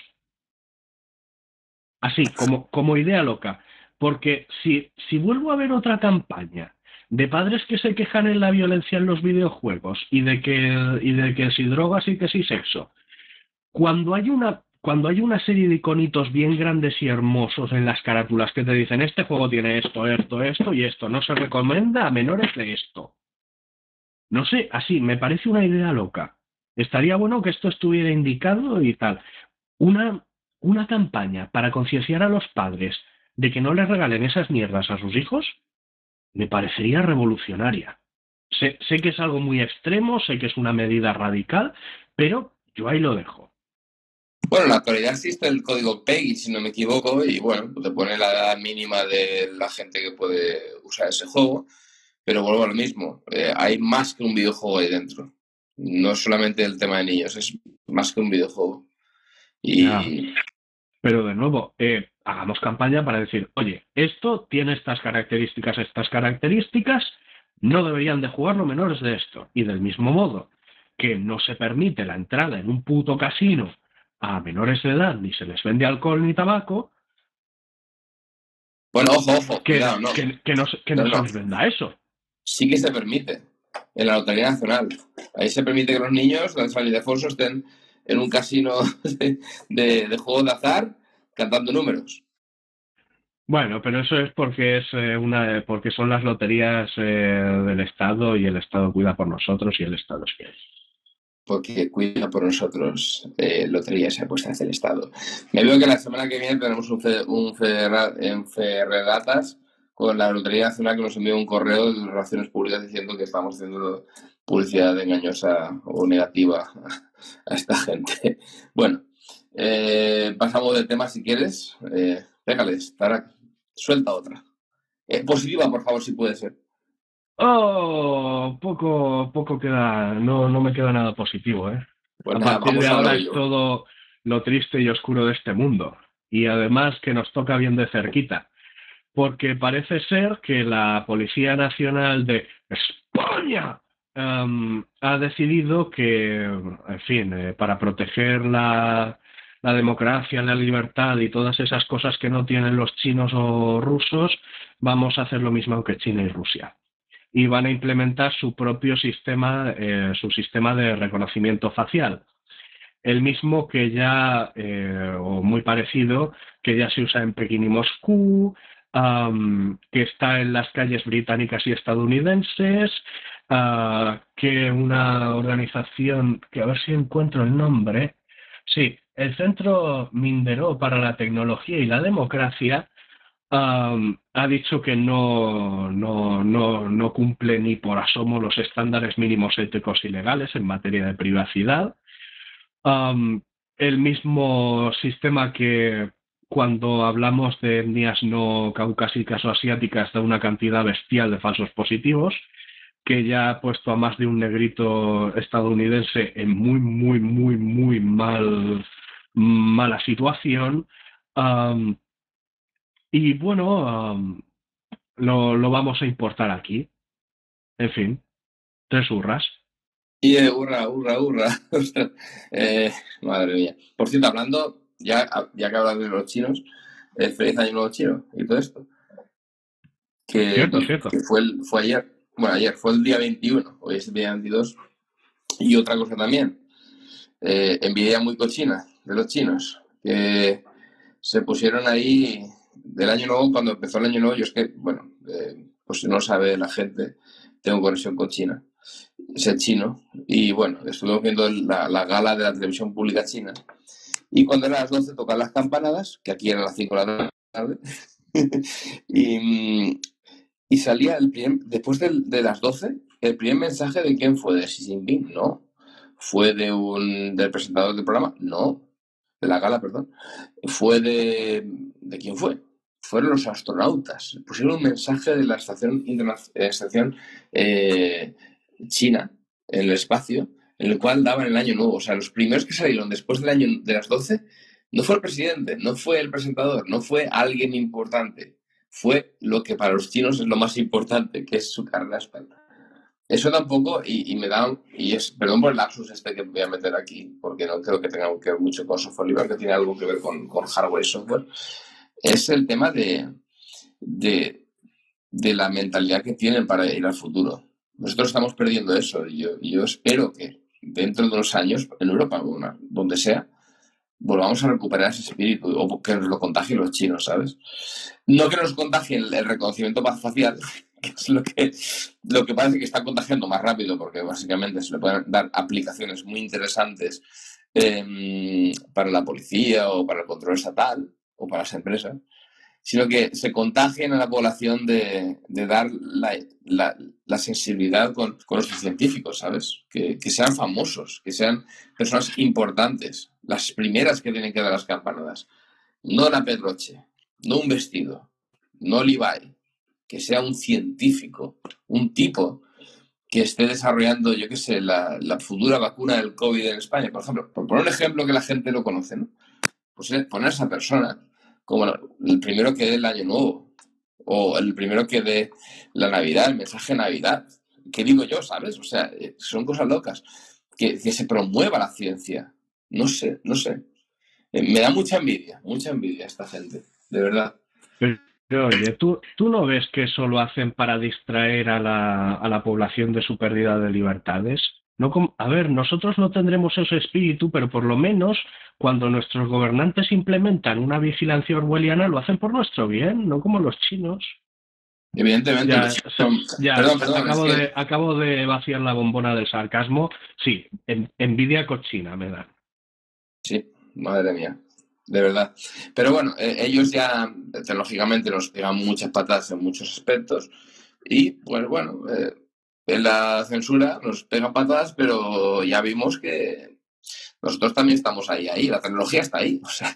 Así, como, como idea loca. Porque si, si vuelvo a ver otra campaña de padres que se quejan en la violencia en los videojuegos y de que, y de que si drogas y que si sexo, cuando hay una cuando hay una serie de iconitos bien grandes y hermosos en las carátulas que te dicen este juego tiene esto, esto, esto y esto, no se recomienda a menores de esto. No sé, así, me parece una idea loca. Estaría bueno que esto estuviera indicado y tal. Una, una campaña para concienciar a los padres de que no les regalen esas mierdas a sus hijos, me parecería revolucionaria. Sé, sé, que es algo muy extremo, sé que es una medida radical, pero yo ahí lo dejo. Bueno, en la actualidad existe el código PEGI, si no me equivoco, y bueno, te pone la edad mínima de la gente que puede usar ese juego, pero vuelvo a lo mismo, eh, hay más que un videojuego ahí dentro. No es solamente el tema de niños, es más que un videojuego. Y, pero de nuevo, eh, hagamos campaña para decir, oye, esto tiene estas características, estas características, no deberían de jugarlo menores de esto. Y del mismo modo que no se permite la entrada en un puto casino a menores de edad, ni se les vende alcohol ni tabaco. Bueno, ojo, ojo, que, no, que, no, se les venda eso. Sí que se permite en la Lotería Nacional. Ahí se permite que los niños, de San Ildefonso, estén en un casino <laughs> de, de, juego de azar cantando números. Bueno, pero eso es porque es eh, una porque son las loterías eh, del Estado y el Estado cuida por nosotros y el Estado es que es. Porque cuida por nosotros eh, loterías apuestas del Estado. Me veo que la semana que viene tenemos un, un en Ferredatas con la Lotería Nacional que nos envió un correo de Relaciones Públicas diciendo que estamos haciendo publicidad engañosa o negativa a esta <laughs> gente. Bueno, eh, pasamos del tema si quieres. Eh, pégales, Tarak, suelta otra. Eh, positiva, por favor, si puede ser. Oh, poco, poco queda, no, no me queda nada positivo, ¿eh? Pues a partir de ahora es todo lo triste y oscuro de este mundo. Y además que nos toca bien de cerquita. Porque parece ser que la Policía Nacional de España ha decidido que, en fin, eh, para proteger la, democracia, la libertad y todas esas cosas que no tienen los chinos o rusos, vamos a hacer lo mismo que China y Rusia. Y van a implementar su propio sistema, eh, su sistema de reconocimiento facial. El mismo que ya, eh, o muy parecido, que ya se usa en Pekín y Moscú, que está en las calles británicas y estadounidenses, que una organización, que a ver si encuentro el nombre, sí, el Centro Mindero para la Tecnología y la Democracia ha dicho que no, no, no, no, cumple ni por asomo los estándares mínimos éticos y legales en materia de privacidad. el mismo sistema que cuando hablamos de etnias no caucásicas o asiáticas da una cantidad bestial de falsos positivos, que ya ha puesto a más de un negrito estadounidense en muy, muy, muy, muy mal, mala situación. y bueno, lo, lo, vamos a importar aquí. En fin, tres hurras. Y eh, hurra, hurra, hurra. <laughs> eh, madre mía. Por cierto, hablando, ya, ya que hablas de los chinos, eh, feliz año nuevo chino y todo esto. Que, cierto, cierto. que fue, fue ayer bueno, ayer fue el día 21, hoy es el día 22. Y otra cosa también, eh, envidia muy cochina de los chinos, que se pusieron ahí del año nuevo, cuando empezó el año nuevo, yo es que, bueno, eh, pues no sabe la gente, tengo conexión con China, es chino, y bueno, estuvimos viendo la, la, gala de la televisión pública china, y cuando eran las 12 tocan las campanadas, que aquí eran las 5 de la tarde, <laughs> y, y salía el primer, después de, de, las 12, el primer mensaje de quién fue, de Xi Jinping, no. Fue de un del presentador del programa, no. De la gala, perdón. Fue de. ¿De quién fue? Fueron los astronautas. Pusieron un mensaje de la estación, estación eh, china en el espacio, en el cual daban el año nuevo. O sea, los primeros que salieron después del año de las 12 no fue el presidente, no fue el presentador, no fue alguien importante fue lo que para los chinos es lo más importante, que es su carne espalda. Eso tampoco, y, y, me da, y es, perdón por el lapsus este que voy a meter aquí, porque no creo que tenga que ver mucho con software libre, que tiene algo que ver con, con hardware y software, es el tema de, de, de, la mentalidad que tienen para ir al futuro. Nosotros estamos perdiendo eso, y yo, yo espero que dentro de unos años, en Europa, donde sea, volvamos a recuperar ese espíritu o que nos lo contagien los chinos, ¿sabes? No que nos contagien el reconocimiento facial, <laughs> que es lo que, lo que parece que está contagiando más rápido, porque básicamente se le pueden dar aplicaciones muy interesantes eh, para la policía o para el control estatal o para las empresas, sino que se contagien a la población de, dar la, la, sensibilidad con, con los científicos, ¿sabes? Que, que sean famosos, que sean personas importantes, las primeras que tienen que dar las campanadas. No la Pedroche, no un vestido, no Levi, que sea un científico, un tipo que esté desarrollando, yo qué sé, la, futura vacuna del COVID en España, por ejemplo. Por poner un ejemplo que la gente lo conoce, ¿no? Pues poner a esa persona como el primero que dé el año nuevo o el primero que dé la Navidad, el mensaje Navidad. ¿Qué digo yo, sabes? O sea, eh, son cosas locas. Que, que se promueva la ciencia, no sé, no sé. Eh, me da mucha envidia, mucha envidia esta gente, de verdad. Pero, oye, ¿tú, ¿tú no ves que eso lo hacen para distraer a la, a la población de su pérdida de libertades? No a ver, nosotros no tendremos ese espíritu, pero por lo menos cuando nuestros gobernantes implementan una vigilancia orwelliana lo hacen por nuestro bien, no como los chinos. Evidentemente. Ya, son, ya perdón, perdón, acabo, es que... de, acabo de vaciar la bombona del sarcasmo. Sí, en, envidia cochina me da. Sí, madre mía, de verdad. Pero bueno, eh, ellos ya tecnológicamente nos pegan muchas patadas en muchos aspectos y pues bueno, eh, en la censura nos pegan patadas, pero ya vimos que nosotros también estamos ahí, ahí, la tecnología está ahí. O sea,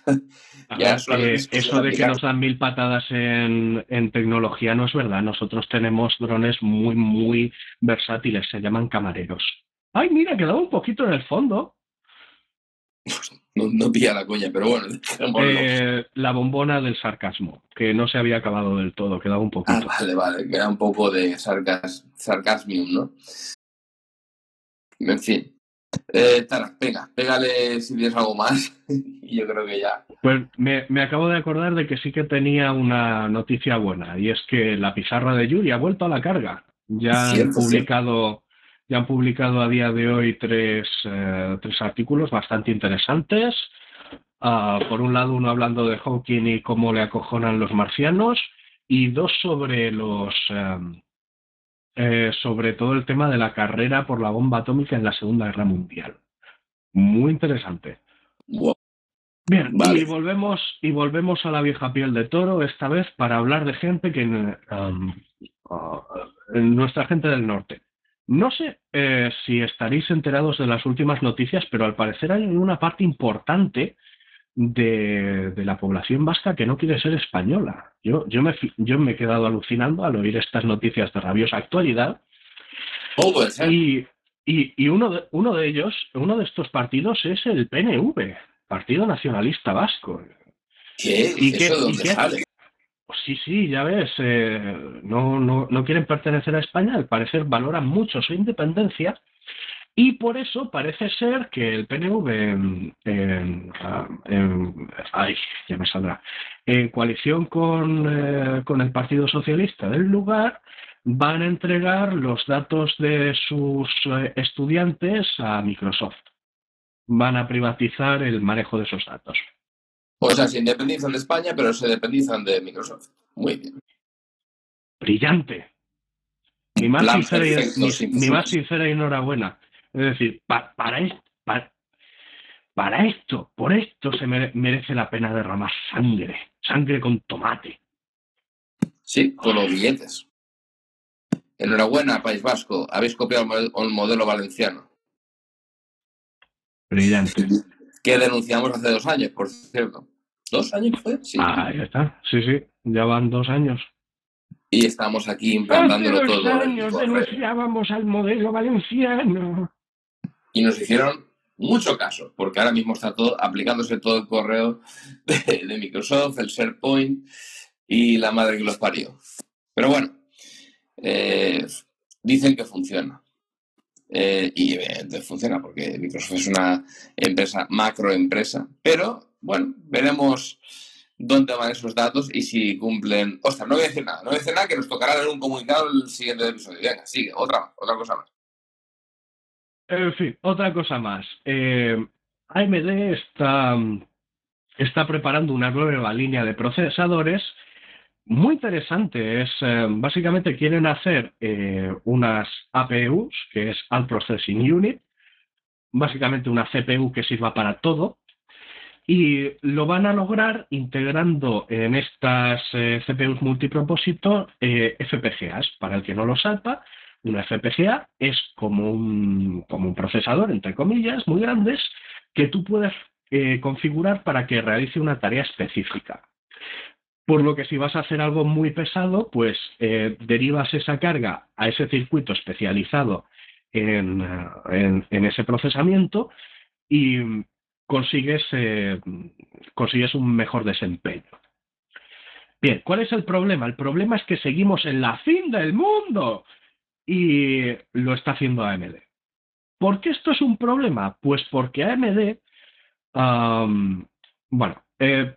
ya eh, eso de que nos dan mil patadas en, en tecnología no es verdad. Nosotros tenemos drones muy, muy versátiles, se llaman camareros. Ay, mira, quedaba un poquito en el fondo. No, no pilla la coña, pero bueno. Eh, la bombona del sarcasmo, que no se había acabado del todo, quedaba un poquito. Ah, vale, vale, queda un poco de sarcas, sarcasmium, ¿no? En fin. Eh, Tara, venga, pégale si tienes algo más. <laughs> y yo creo que ya. Pues me, me, acabo de acordar de que sí que tenía una noticia buena, y es que la pizarra de Yuri ha vuelto a la carga. Ya han publicado. Ya han publicado a día de hoy tres, eh, tres artículos bastante interesantes. Uh, por un lado, uno hablando de Hawking y cómo le acojonan los marcianos, y dos sobre los eh, eh, sobre todo el tema de la carrera por la bomba atómica en la Segunda Guerra Mundial. Muy interesante. Wow. Bien, y volvemos y volvemos a la vieja piel de toro esta vez para hablar de gente que um, uh, nuestra gente del norte. No sé eh, si estaréis enterados de las últimas noticias, pero al parecer hay una parte importante de, la población vasca que no quiere ser española. Yo, yo, me, yo me he quedado alucinando al oír estas noticias de rabiosa actualidad. Y, y, uno, de, uno de ellos, uno de estos partidos es el PNV, Partido Nacionalista Vasco. ¿Qué? ¿Y ¿Eso qué, sale? Sí, sí, ya ves, eh, no, no, no quieren pertenecer a España, al parecer valoran mucho su independencia y por eso parece ser que el PNV, en, ay, ya me saldrá, en coalición con, eh, con el Partido Socialista del lugar, van a entregar los datos de sus eh, estudiantes a Microsoft. Van a privatizar el manejo de esos datos. O sea, se independizan de España, pero se independizan de Microsoft. Muy bien. Brillante. Mi más, sincera, y, más sincera enhorabuena. Es decir, para, para, esto, por esto se merece la pena derramar sangre. Sangre con tomate. Sí, con los billetes. Enhorabuena, País Vasco. Habéis copiado el modelo valenciano. Brillante que denunciamos hace dos años, por cierto. ¿Dos años fue? Sí. Ah, ya está. Sí, sí, ya van dos años. Y estamos aquí implantándolo hace dos todo. años denunciábamos al modelo valenciano. Y nos hicieron mucho caso, porque ahora mismo está todo aplicándose todo el correo de, Microsoft, el SharePoint y la madre que los parió. Pero bueno, eh, dicen que funciona. Eh, y evidentemente funciona porque Microsoft es una empresa, macroempresa, pero bueno, veremos dónde van esos datos y si cumplen. Ostras, no voy a decir nada, no voy a decir nada que nos tocará en un comunicado el siguiente episodio. Venga, sigue, otra otra cosa más. En fin, otra cosa más. Eh, AMD está, está preparando una nueva línea de procesadores muy interesante. Es eh, básicamente quieren hacer eh, unas APUs, que es Alt Processing Unit, básicamente una CPU que sirva para todo. Y lo van a lograr integrando en estas eh, CPUs multipropósito FPGAs. Para el que no lo sepa, una FPGA es como un, como un procesador, entre comillas, muy grandes, que tú puedes configurar para que realice una tarea específica. Por lo que si vas a hacer algo muy pesado, pues eh, derivas esa carga a ese circuito especializado en, ese procesamiento y consigues, eh, consigues un mejor desempeño. Bien, ¿cuál es el problema? El problema es que seguimos en la fin del mundo y lo está haciendo AMD. ¿Por qué esto es un problema? Pues porque AMD, bueno, eh,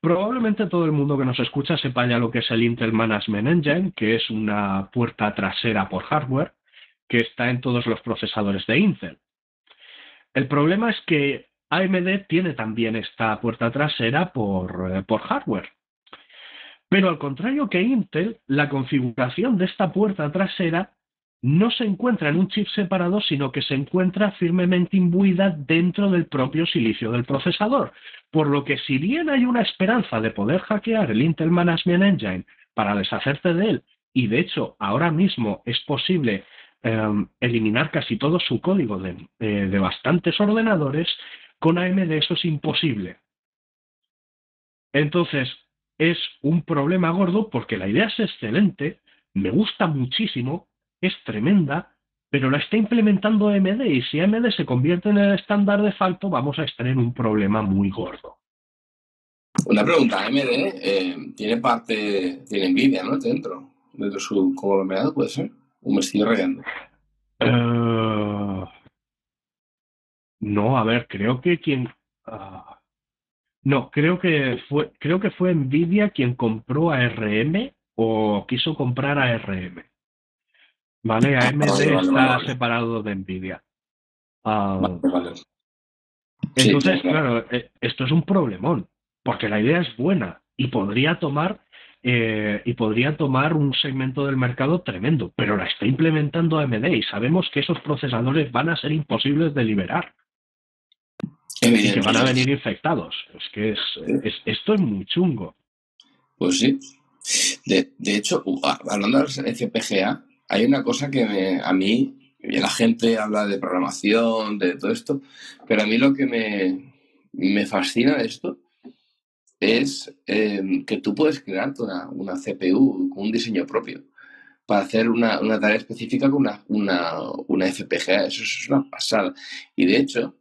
Probablemente todo el mundo que nos escucha sepa ya lo que es el Intel Management Engine, que es una puerta trasera por hardware que está en todos los procesadores de Intel. El problema es que AMD tiene también esta puerta trasera por, eh, por hardware. Pero al contrario que Intel, la configuración de esta puerta trasera no se encuentra en un chip separado, sino que se encuentra firmemente imbuida dentro del propio silicio del procesador. Por lo que si bien hay una esperanza de poder hackear el Intel Management Engine para deshacerte de él, y de hecho ahora mismo es posible em, eliminar casi todo su código de, eh, de bastantes ordenadores, con AMD eso es imposible. Entonces, es un problema gordo porque la idea es excelente, me gusta muchísimo, es tremenda, pero la está implementando AMD y si AMD se convierte en el estándar de facto vamos a estar en un problema muy gordo. Una pregunta, AMD eh, tiene parte, tiene Nvidia, ¿no? Dentro, dentro de su conglomerado, puede ser. ¿O me estoy regando? Eh, no, a ver, creo que quien... Ah, no, creo que fue, creo que fue Nvidia quien compró a RM o quiso comprar a RM. ¿Vale? AMD está separado de Nvidia. Ah, entonces, claro, eh, esto es un problemón, porque la idea es buena y podría tomar eh, y podría tomar un segmento del mercado tremendo, pero la está implementando AMD y sabemos que esos procesadores van a ser imposibles de liberar. y que van a venir infectados. Es que es, esto es muy chungo. Pues sí. De, hecho, hablando de las FPGA, hay una cosa que a mí, la gente habla de programación, de todo esto, pero a mí lo que me, me fascina de esto es em, que tú puedes crear una, una, CPU con un diseño propio para hacer una, una tarea específica con una, una, FPGA. Eso es una pasada. Y de hecho,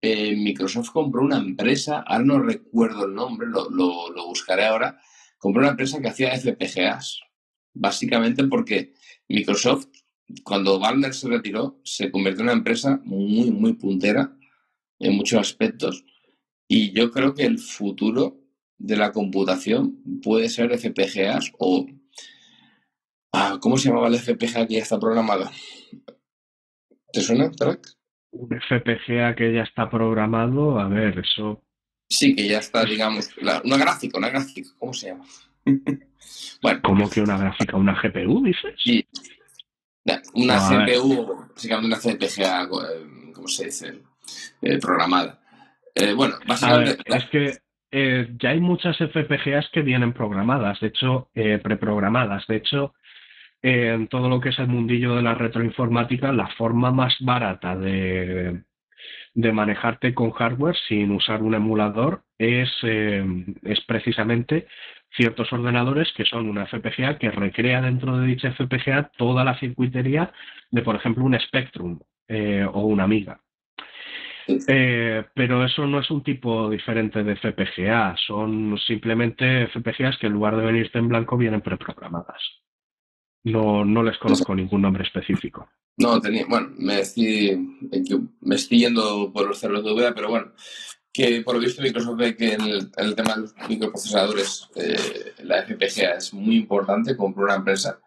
eh, Microsoft compró una empresa, ahora no recuerdo el nombre, lo, lo, buscaré ahora, compró una empresa que hacía FPGAs. Básicamente porque Microsoft, cuando Wagner se retiró, se convirtió en una empresa muy, muy puntera en muchos aspectos. Y yo creo que el futuro de la computación puede ser FPGAs o... Ah, ¿Cómo se llamaba el FPGA que ya está programado? ¿Te suena, Tarak? Un FPGA que ya está programado, a ver, eso... Sí, que ya está, digamos, una gráfica, una gráfica, ¿cómo se llama? Bueno. ¿Cómo que una gráfica? ¿Una GPU, dices? Sí. Una CPU, básicamente una FPGA, eh, ¿cómo se dice? Eh, programada. Eh, bueno, básicamente... es que ya hay muchas FPGAs que vienen programadas, de hecho, preprogramadas. De hecho, en todo lo que es el mundillo de la retroinformática, la forma más barata de, manejarte con hardware sin usar un emulador es, es precisamente ciertos ordenadores que son una FPGA que recrea dentro de dicha FPGA toda la circuitería de, por ejemplo, un Spectrum eh, o una Amiga. Eh, pero eso no es un tipo diferente de FPGA, son simplemente FPGAs que en lugar de venirte en blanco vienen preprogramadas. No, no les conozco ningún nombre específico. No, tenía, bueno, me estoy, me estoy yendo por los cerros de duda, pero bueno, que por lo visto Microsoft ve que en el, tema de los microprocesadores eh, la FPGA es muy importante, compró una empresa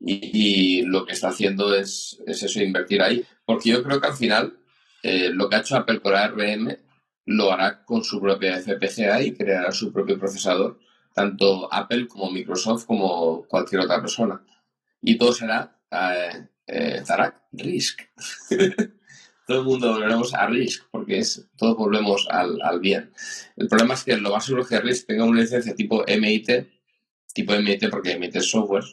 y, lo que está haciendo es, es, eso, invertir ahí, porque yo creo que al final eh, lo que ha hecho Apple con ARM lo hará con su propia FPGA y creará su propio procesador, tanto Apple como Microsoft como cualquier otra persona y todo será eh, eh Risk. <laughs> todo el mundo volveremos a Risk porque es todos volvemos al, al, bien. El problema es que lo más seguro es que Risk tenga una licencia tipo MIT, tipo MIT porque MIT es software,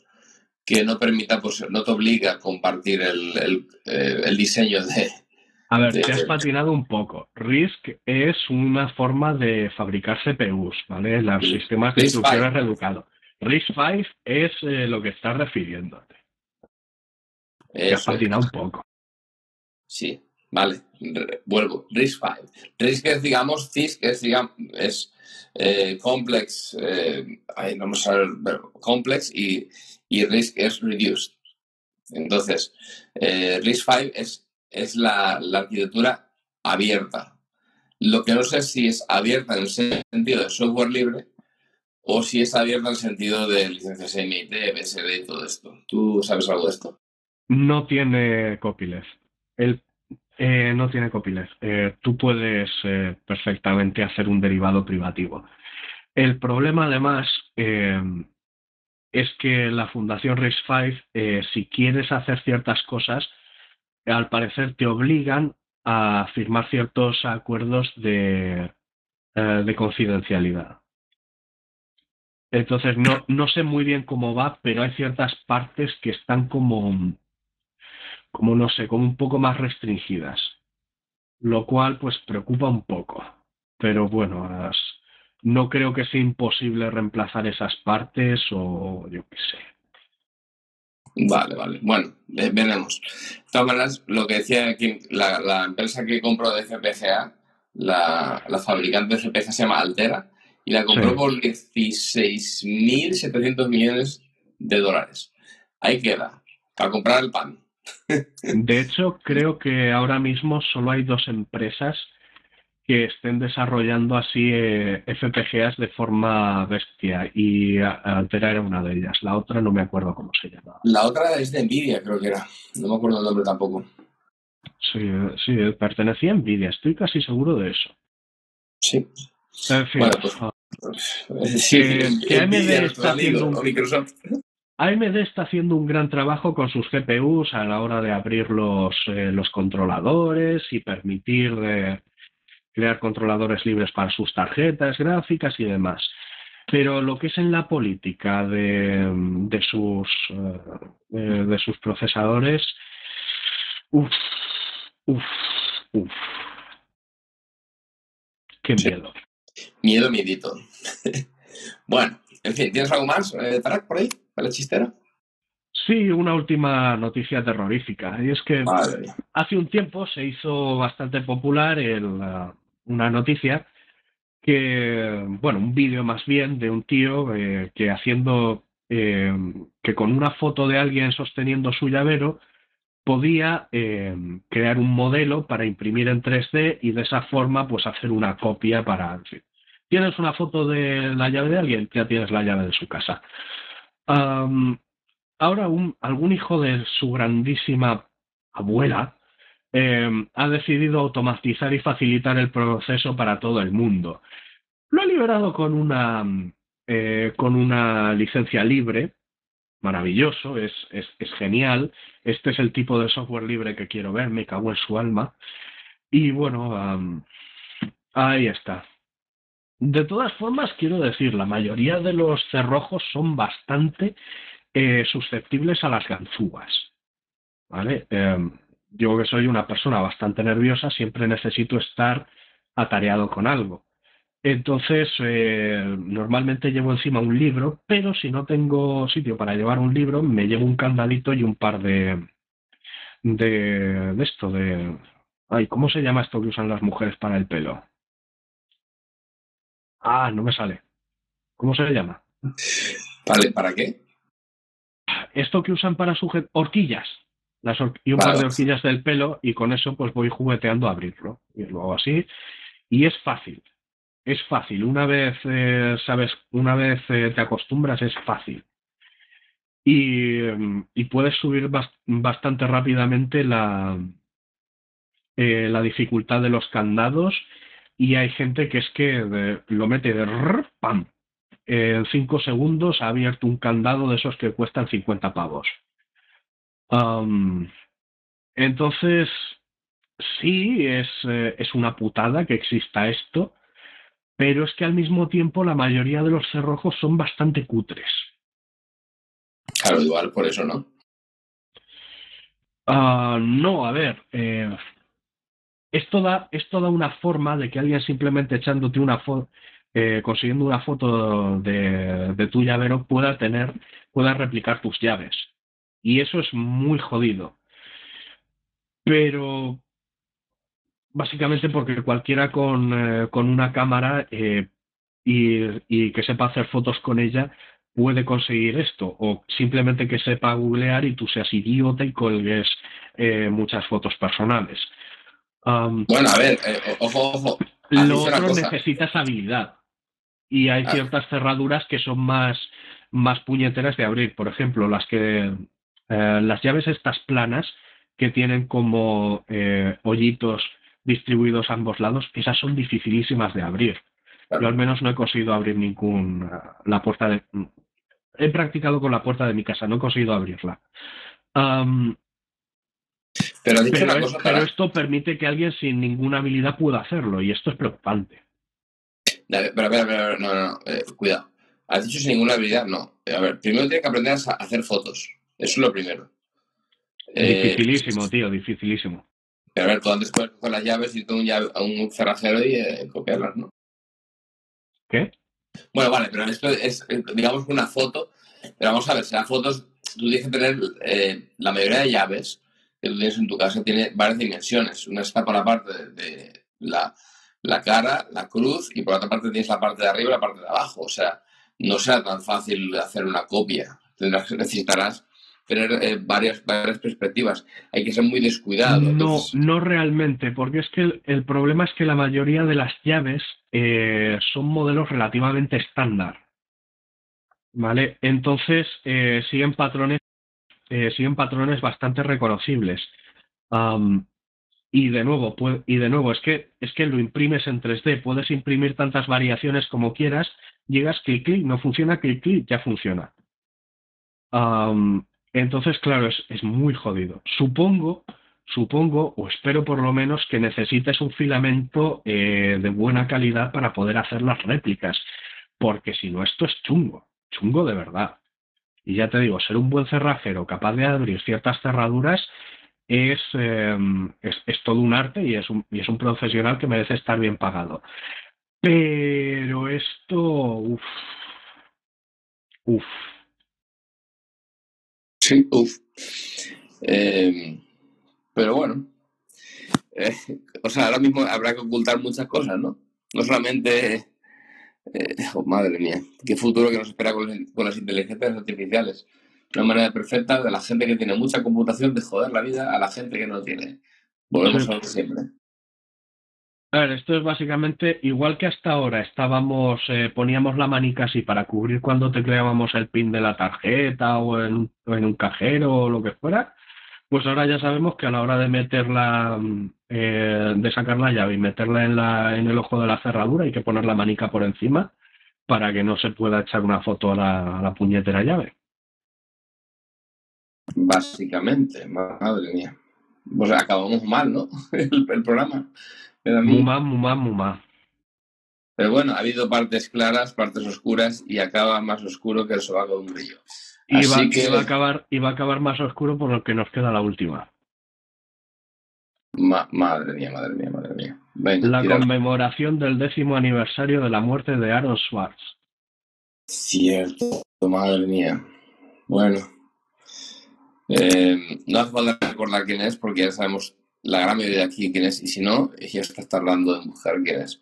que no permita, pues no te obliga a compartir el, el, eh, el diseño de, a ver, te has patinado un poco. RISC es una forma de fabricar CPUs, ¿vale? Los sistemas de instrucciones reeducados. RISC-V es eh, lo que estás refiriéndote. Te has patinado un poco. Sí, vale. vuelvo. RISC-V. RISC es, digamos, CISC es, digamos, es eh, complex, eh, vamos a ver, complex y, y RISC es reduced. Entonces, eh, RISC-V es, es la, la arquitectura abierta. Lo que no sé si es abierta en el sentido de software libre o si es abierto en sentido de licencias MIT, BSD y todo esto. ¿Tú sabes algo de esto? No tiene copyleft. El, eh, no tiene copyleft. Eh, tú puedes eh, perfectamente hacer un derivado privativo. El problema, además, es que la Fundación RISC-V, si quieres hacer ciertas cosas, al parecer te obligan a firmar ciertos acuerdos de, de confidencialidad. Entonces, no, no sé muy bien cómo va, pero hay ciertas partes que están como, como no sé, como un poco más restringidas. Lo cual, pues, preocupa un poco. Pero bueno, no creo que sea imposible reemplazar esas partes o yo qué sé. Vale, vale. Bueno, veremos. De todas maneras, lo que decía aquí, la, la empresa que compró de FPGA, la, la fabricante de FPGA se llama Altera, y la compró por 16.700 millones de dólares. Ahí queda, para comprar el pan. <laughs> De hecho, creo que ahora mismo solo hay dos empresas que estén desarrollando así eh, FPGAs de forma bestia y Altera era una de ellas. La otra no me acuerdo cómo se llama. La otra es de Nvidia, creo que era. No me acuerdo el nombre tampoco. Sí, sí, pertenecía a Nvidia, estoy casi seguro de eso. Sí. En fin, bueno, pues, que, AMD está haciendo un, AMD está haciendo un gran trabajo con sus GPUs a la hora de abrir los, eh, los controladores y permitir crear controladores libres para sus tarjetas gráficas y demás. Pero lo que es en la política de, de sus, eh, de sus procesadores, uff, uff, uff. Qué miedo. Miedo, miedito. <laughs> bueno, en fin, ¿tienes algo más, eh, Tarak, por ahí? ¿Para la chistera? Sí, una última noticia terrorífica. Y es que hace un tiempo se hizo bastante popular el, una noticia que, bueno, un vídeo más bien de un tío eh, que haciendo, eh, que con una foto de alguien sosteniendo su llavero podía eh, crear un modelo para imprimir en 3D y de esa forma pues hacer una copia para... En fin. Tienes una foto de la llave de alguien, ya tienes la llave de su casa. Um, ahora un, algún hijo de su grandísima abuela eh, ha decidido automatizar y facilitar el proceso para todo el mundo. Lo ha liberado con una, eh, con una licencia libre, maravilloso, es, es, es, genial. Este es el tipo de software libre que quiero ver, me cago en su alma. Y bueno, um, ahí está. De todas formas, quiero decir, la mayoría de los cerrojos son bastante eh, susceptibles a las ganzúas. ¿Vale? Eh, yo que soy una persona bastante nerviosa, siempre necesito estar atareado con algo. Entonces, eh, normalmente llevo encima un libro, pero si no tengo sitio para llevar un libro, me llevo un candadito y un par de, de, de esto, de... Ay, ¿cómo se llama esto que usan las mujeres para el pelo? Ah, no me sale. ¿Cómo se llama? ¿Vale? ¿Para qué? esto que usan para sujetar horquillas las y un par de horquillas del pelo y con eso pues voy jugueteando a abrirlo y luego así y es fácil es fácil una vez eh, sabes una vez eh, te acostumbras es fácil y, y puedes subir bast bastante rápidamente la eh, la dificultad de los candados y hay gente que es que de, lo mete de rrr, pam en cinco segundos ha abierto un candado de esos que cuestan 50 pavos. Um, entonces, sí, es, eh, es una putada que exista esto, pero es que al mismo tiempo la mayoría de los cerrojos son bastante cutres. Claro, igual por eso, ¿no? Uh, no, a ver, eh, es, toda, una forma de que alguien simplemente echándote una foto eh, consiguiendo una foto de, de, tu llavero pueda tener, pueda replicar tus llaves. Y eso es muy jodido. Pero básicamente porque cualquiera con, eh, una cámara eh, y, que sepa hacer fotos con ella puede conseguir esto. O simplemente que sepa googlear y tú seas idiota y colgues muchas fotos personales. Um, bueno, a ver, ojo, ojo. Lo otro necesitas habilidad y hay ciertas cerraduras que son más, más puñeteras de abrir. Por ejemplo, las que eh, las llaves estas planas que tienen como eh, hoyitos distribuidos a ambos lados, esas son dificilísimas de abrir. Claro. Yo al menos no he conseguido abrir ningún la puerta de he practicado con la puerta de mi casa, no he conseguido abrirla. Um, pero, una esto permite que alguien sin ninguna habilidad pueda hacerlo y esto es preocupante. Pero, pero, pero, no, no, no eh, cuidado. ¿Has dicho sin ninguna habilidad? No. A ver, primero tiene que aprender a hacer fotos. Eso es lo primero. Dificilísimo, eh, tío, dificilísimo. Pero a ver, tú antes puedes coger las llaves y tú un, llave, un cerrajero y eh, copiarlas, ¿no? ¿Qué? Bueno, vale, pero esto es, digamos, una foto. Pero vamos a ver, si las fotos, tú tienes que tener eh, la mayoría de llaves tienes en tu casa, tiene varias dimensiones. Una está por la parte de, de la la cara, la cruz, y por otra parte tienes la parte de arriba y la parte de abajo. O sea, no será tan fácil hacer una copia. Tendrás, necesitarás tener eh, varias, varias perspectivas. Hay que ser muy descuidado. No, no realmente, porque es que el, el, problema es que la mayoría de las llaves eh, son modelos relativamente estándar. ¿Vale? Entonces eh, siguen patrones eh, siguen patrones bastante reconocibles. Y de nuevo, y de nuevo, es que, es que lo imprimes en 3D, puedes imprimir tantas variaciones como quieras, llegas clic clic, no funciona, clic clic, ya funciona. Entonces, claro, es, es, muy jodido. Supongo, supongo, o espero por lo menos, que necesites un filamento eh, de buena calidad para poder hacer las réplicas, porque si no, esto es chungo, chungo de verdad. Y ya te digo, ser un buen cerrajero capaz de abrir ciertas cerraduras es, em, es, es, todo un arte y es un, y es un profesional que merece estar bien pagado. Pero esto, uff, uff. Sí, uff. Eh, pero bueno, eh, o sea, ahora mismo habrá que ocultar muchas cosas, ¿no? No solamente, eh, madre mía, qué futuro que nos espera con, las inteligencias artificiales una manera perfecta de la gente que tiene mucha computación de joder la vida a la gente que no tiene. Volvemos a lo siempre. A ver, esto es básicamente igual que hasta ahora estábamos, eh, poníamos la manica así para cubrir cuando tecleábamos el pin de la tarjeta o en, un cajero o lo que fuera, pues ahora ya sabemos que a la hora de meterla, eh, de sacar la llave y meterla en, la, en el ojo de la cerradura hay que poner la manica por encima para que no se pueda echar una foto a la, a la puñetera llave. Básicamente, madre mía. Pues acabamos mal, ¿no? <laughs> El, el programa. Muy mal, muy mal, muy mal. Pero bueno, ha habido partes claras, partes oscuras y acaba más oscuro que el sobaco de un brillo. Y va, que... y, va a acabar, y va a acabar más oscuro por lo que nos queda la última. Ma madre mía, madre mía, madre mía. Venga, la conmemoración del décimo aniversario de la muerte de Aaron Swartz. Cierto, madre mía. Bueno, eh, no hace falta recordar quién es porque ya sabemos la gran mayoría de aquí quién es y si no, ya está hablando de mujer quién es.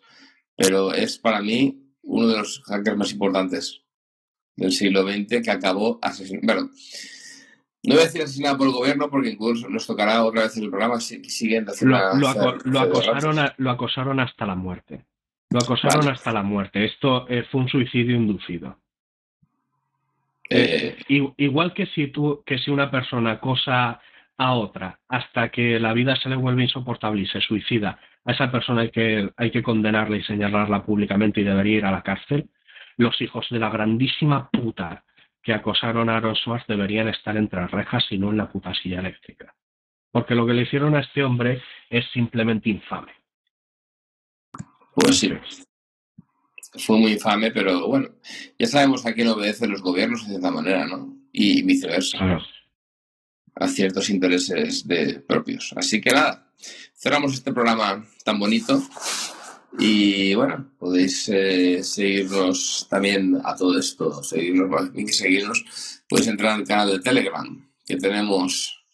Pero es para mí uno de los hackers más importantes del siglo XX que acabó asesinando. Bueno, no voy a decir asesinado por el gobierno porque incluso nos tocará otra vez en el programa si siguen lo, lo, aco lo, acosaron a, lo acosaron hasta la muerte. Lo acosaron vale. hasta la muerte. Esto eh, fue un suicidio inducido. Eh, igual que si tú, que si una persona acosa a otra hasta que la vida se le vuelve insoportable y se suicida, a esa persona hay que, hay que condenarla y señalarla públicamente y debería ir a la cárcel. Los hijos de la grandísima puta que acosaron a Aaron Swartz deberían estar entre rejas y no en la puta silla eléctrica. Porque lo que le hicieron a este hombre es simplemente infame. Pues sí fue muy infame, pero bueno, ya sabemos a quién obedecen los gobiernos de cierta manera, ¿no? Y viceversa. Claro. A ciertos intereses de propios. Así que nada, cerramos este programa tan bonito. Y bueno, podéis eh, seguirnos también a todo esto, seguirnos, seguirnos, podéis entrar al canal de Telegram que tenemos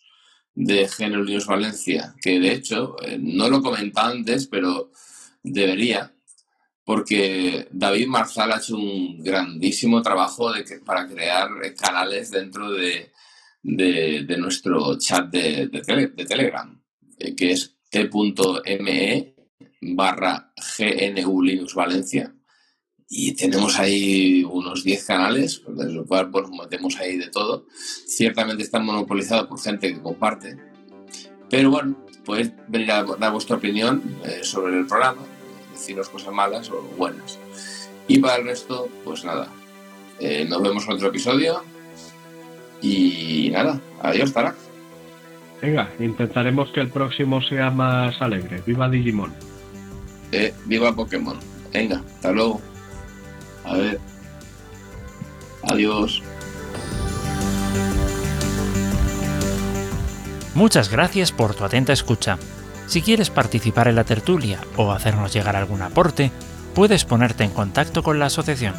de Género Unidos Valencia, que de hecho eh, no lo comentaba antes, pero debería, porque David Marzal ha hecho un grandísimo trabajo de que, para crear canales dentro de, de, de nuestro chat de, de, tele, de Telegram, eh, que es t.me barra GNU Linux Valencia. Y tenemos ahí unos 10 canales, desde lo cual pues, metemos ahí de todo. Ciertamente está monopolizado por gente que comparte. Pero bueno, podéis venir a dar vuestra opinión eh, sobre el programa decirnos cosas malas o buenas. Y para el resto, pues nada. Eh, nos vemos en otro episodio. Y nada, adiós, Tarak. Venga, intentaremos que el próximo sea más alegre. ¡Viva Digimon! Eh, ¡Viva Pokémon! Venga, hasta luego. A ver. Adiós. Muchas gracias por tu atenta escucha. Si quieres participar en la tertulia o hacernos llegar algún aporte, puedes ponerte en contacto con la asociación.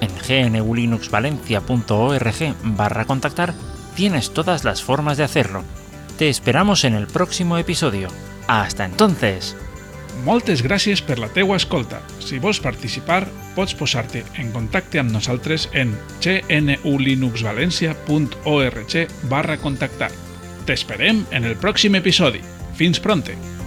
En gnulinuxvalencia.org barra contactar tienes todas las formas de hacerlo. Te esperamos en el próximo episodio. Hasta entonces! Moltes gràcies per la teua escolta. Si vols participar, pots posar-te en contacte amb nosaltres en gnulinuxvalencia.org barra contactar. T'esperem en el pròxim episodi. Fins pronte!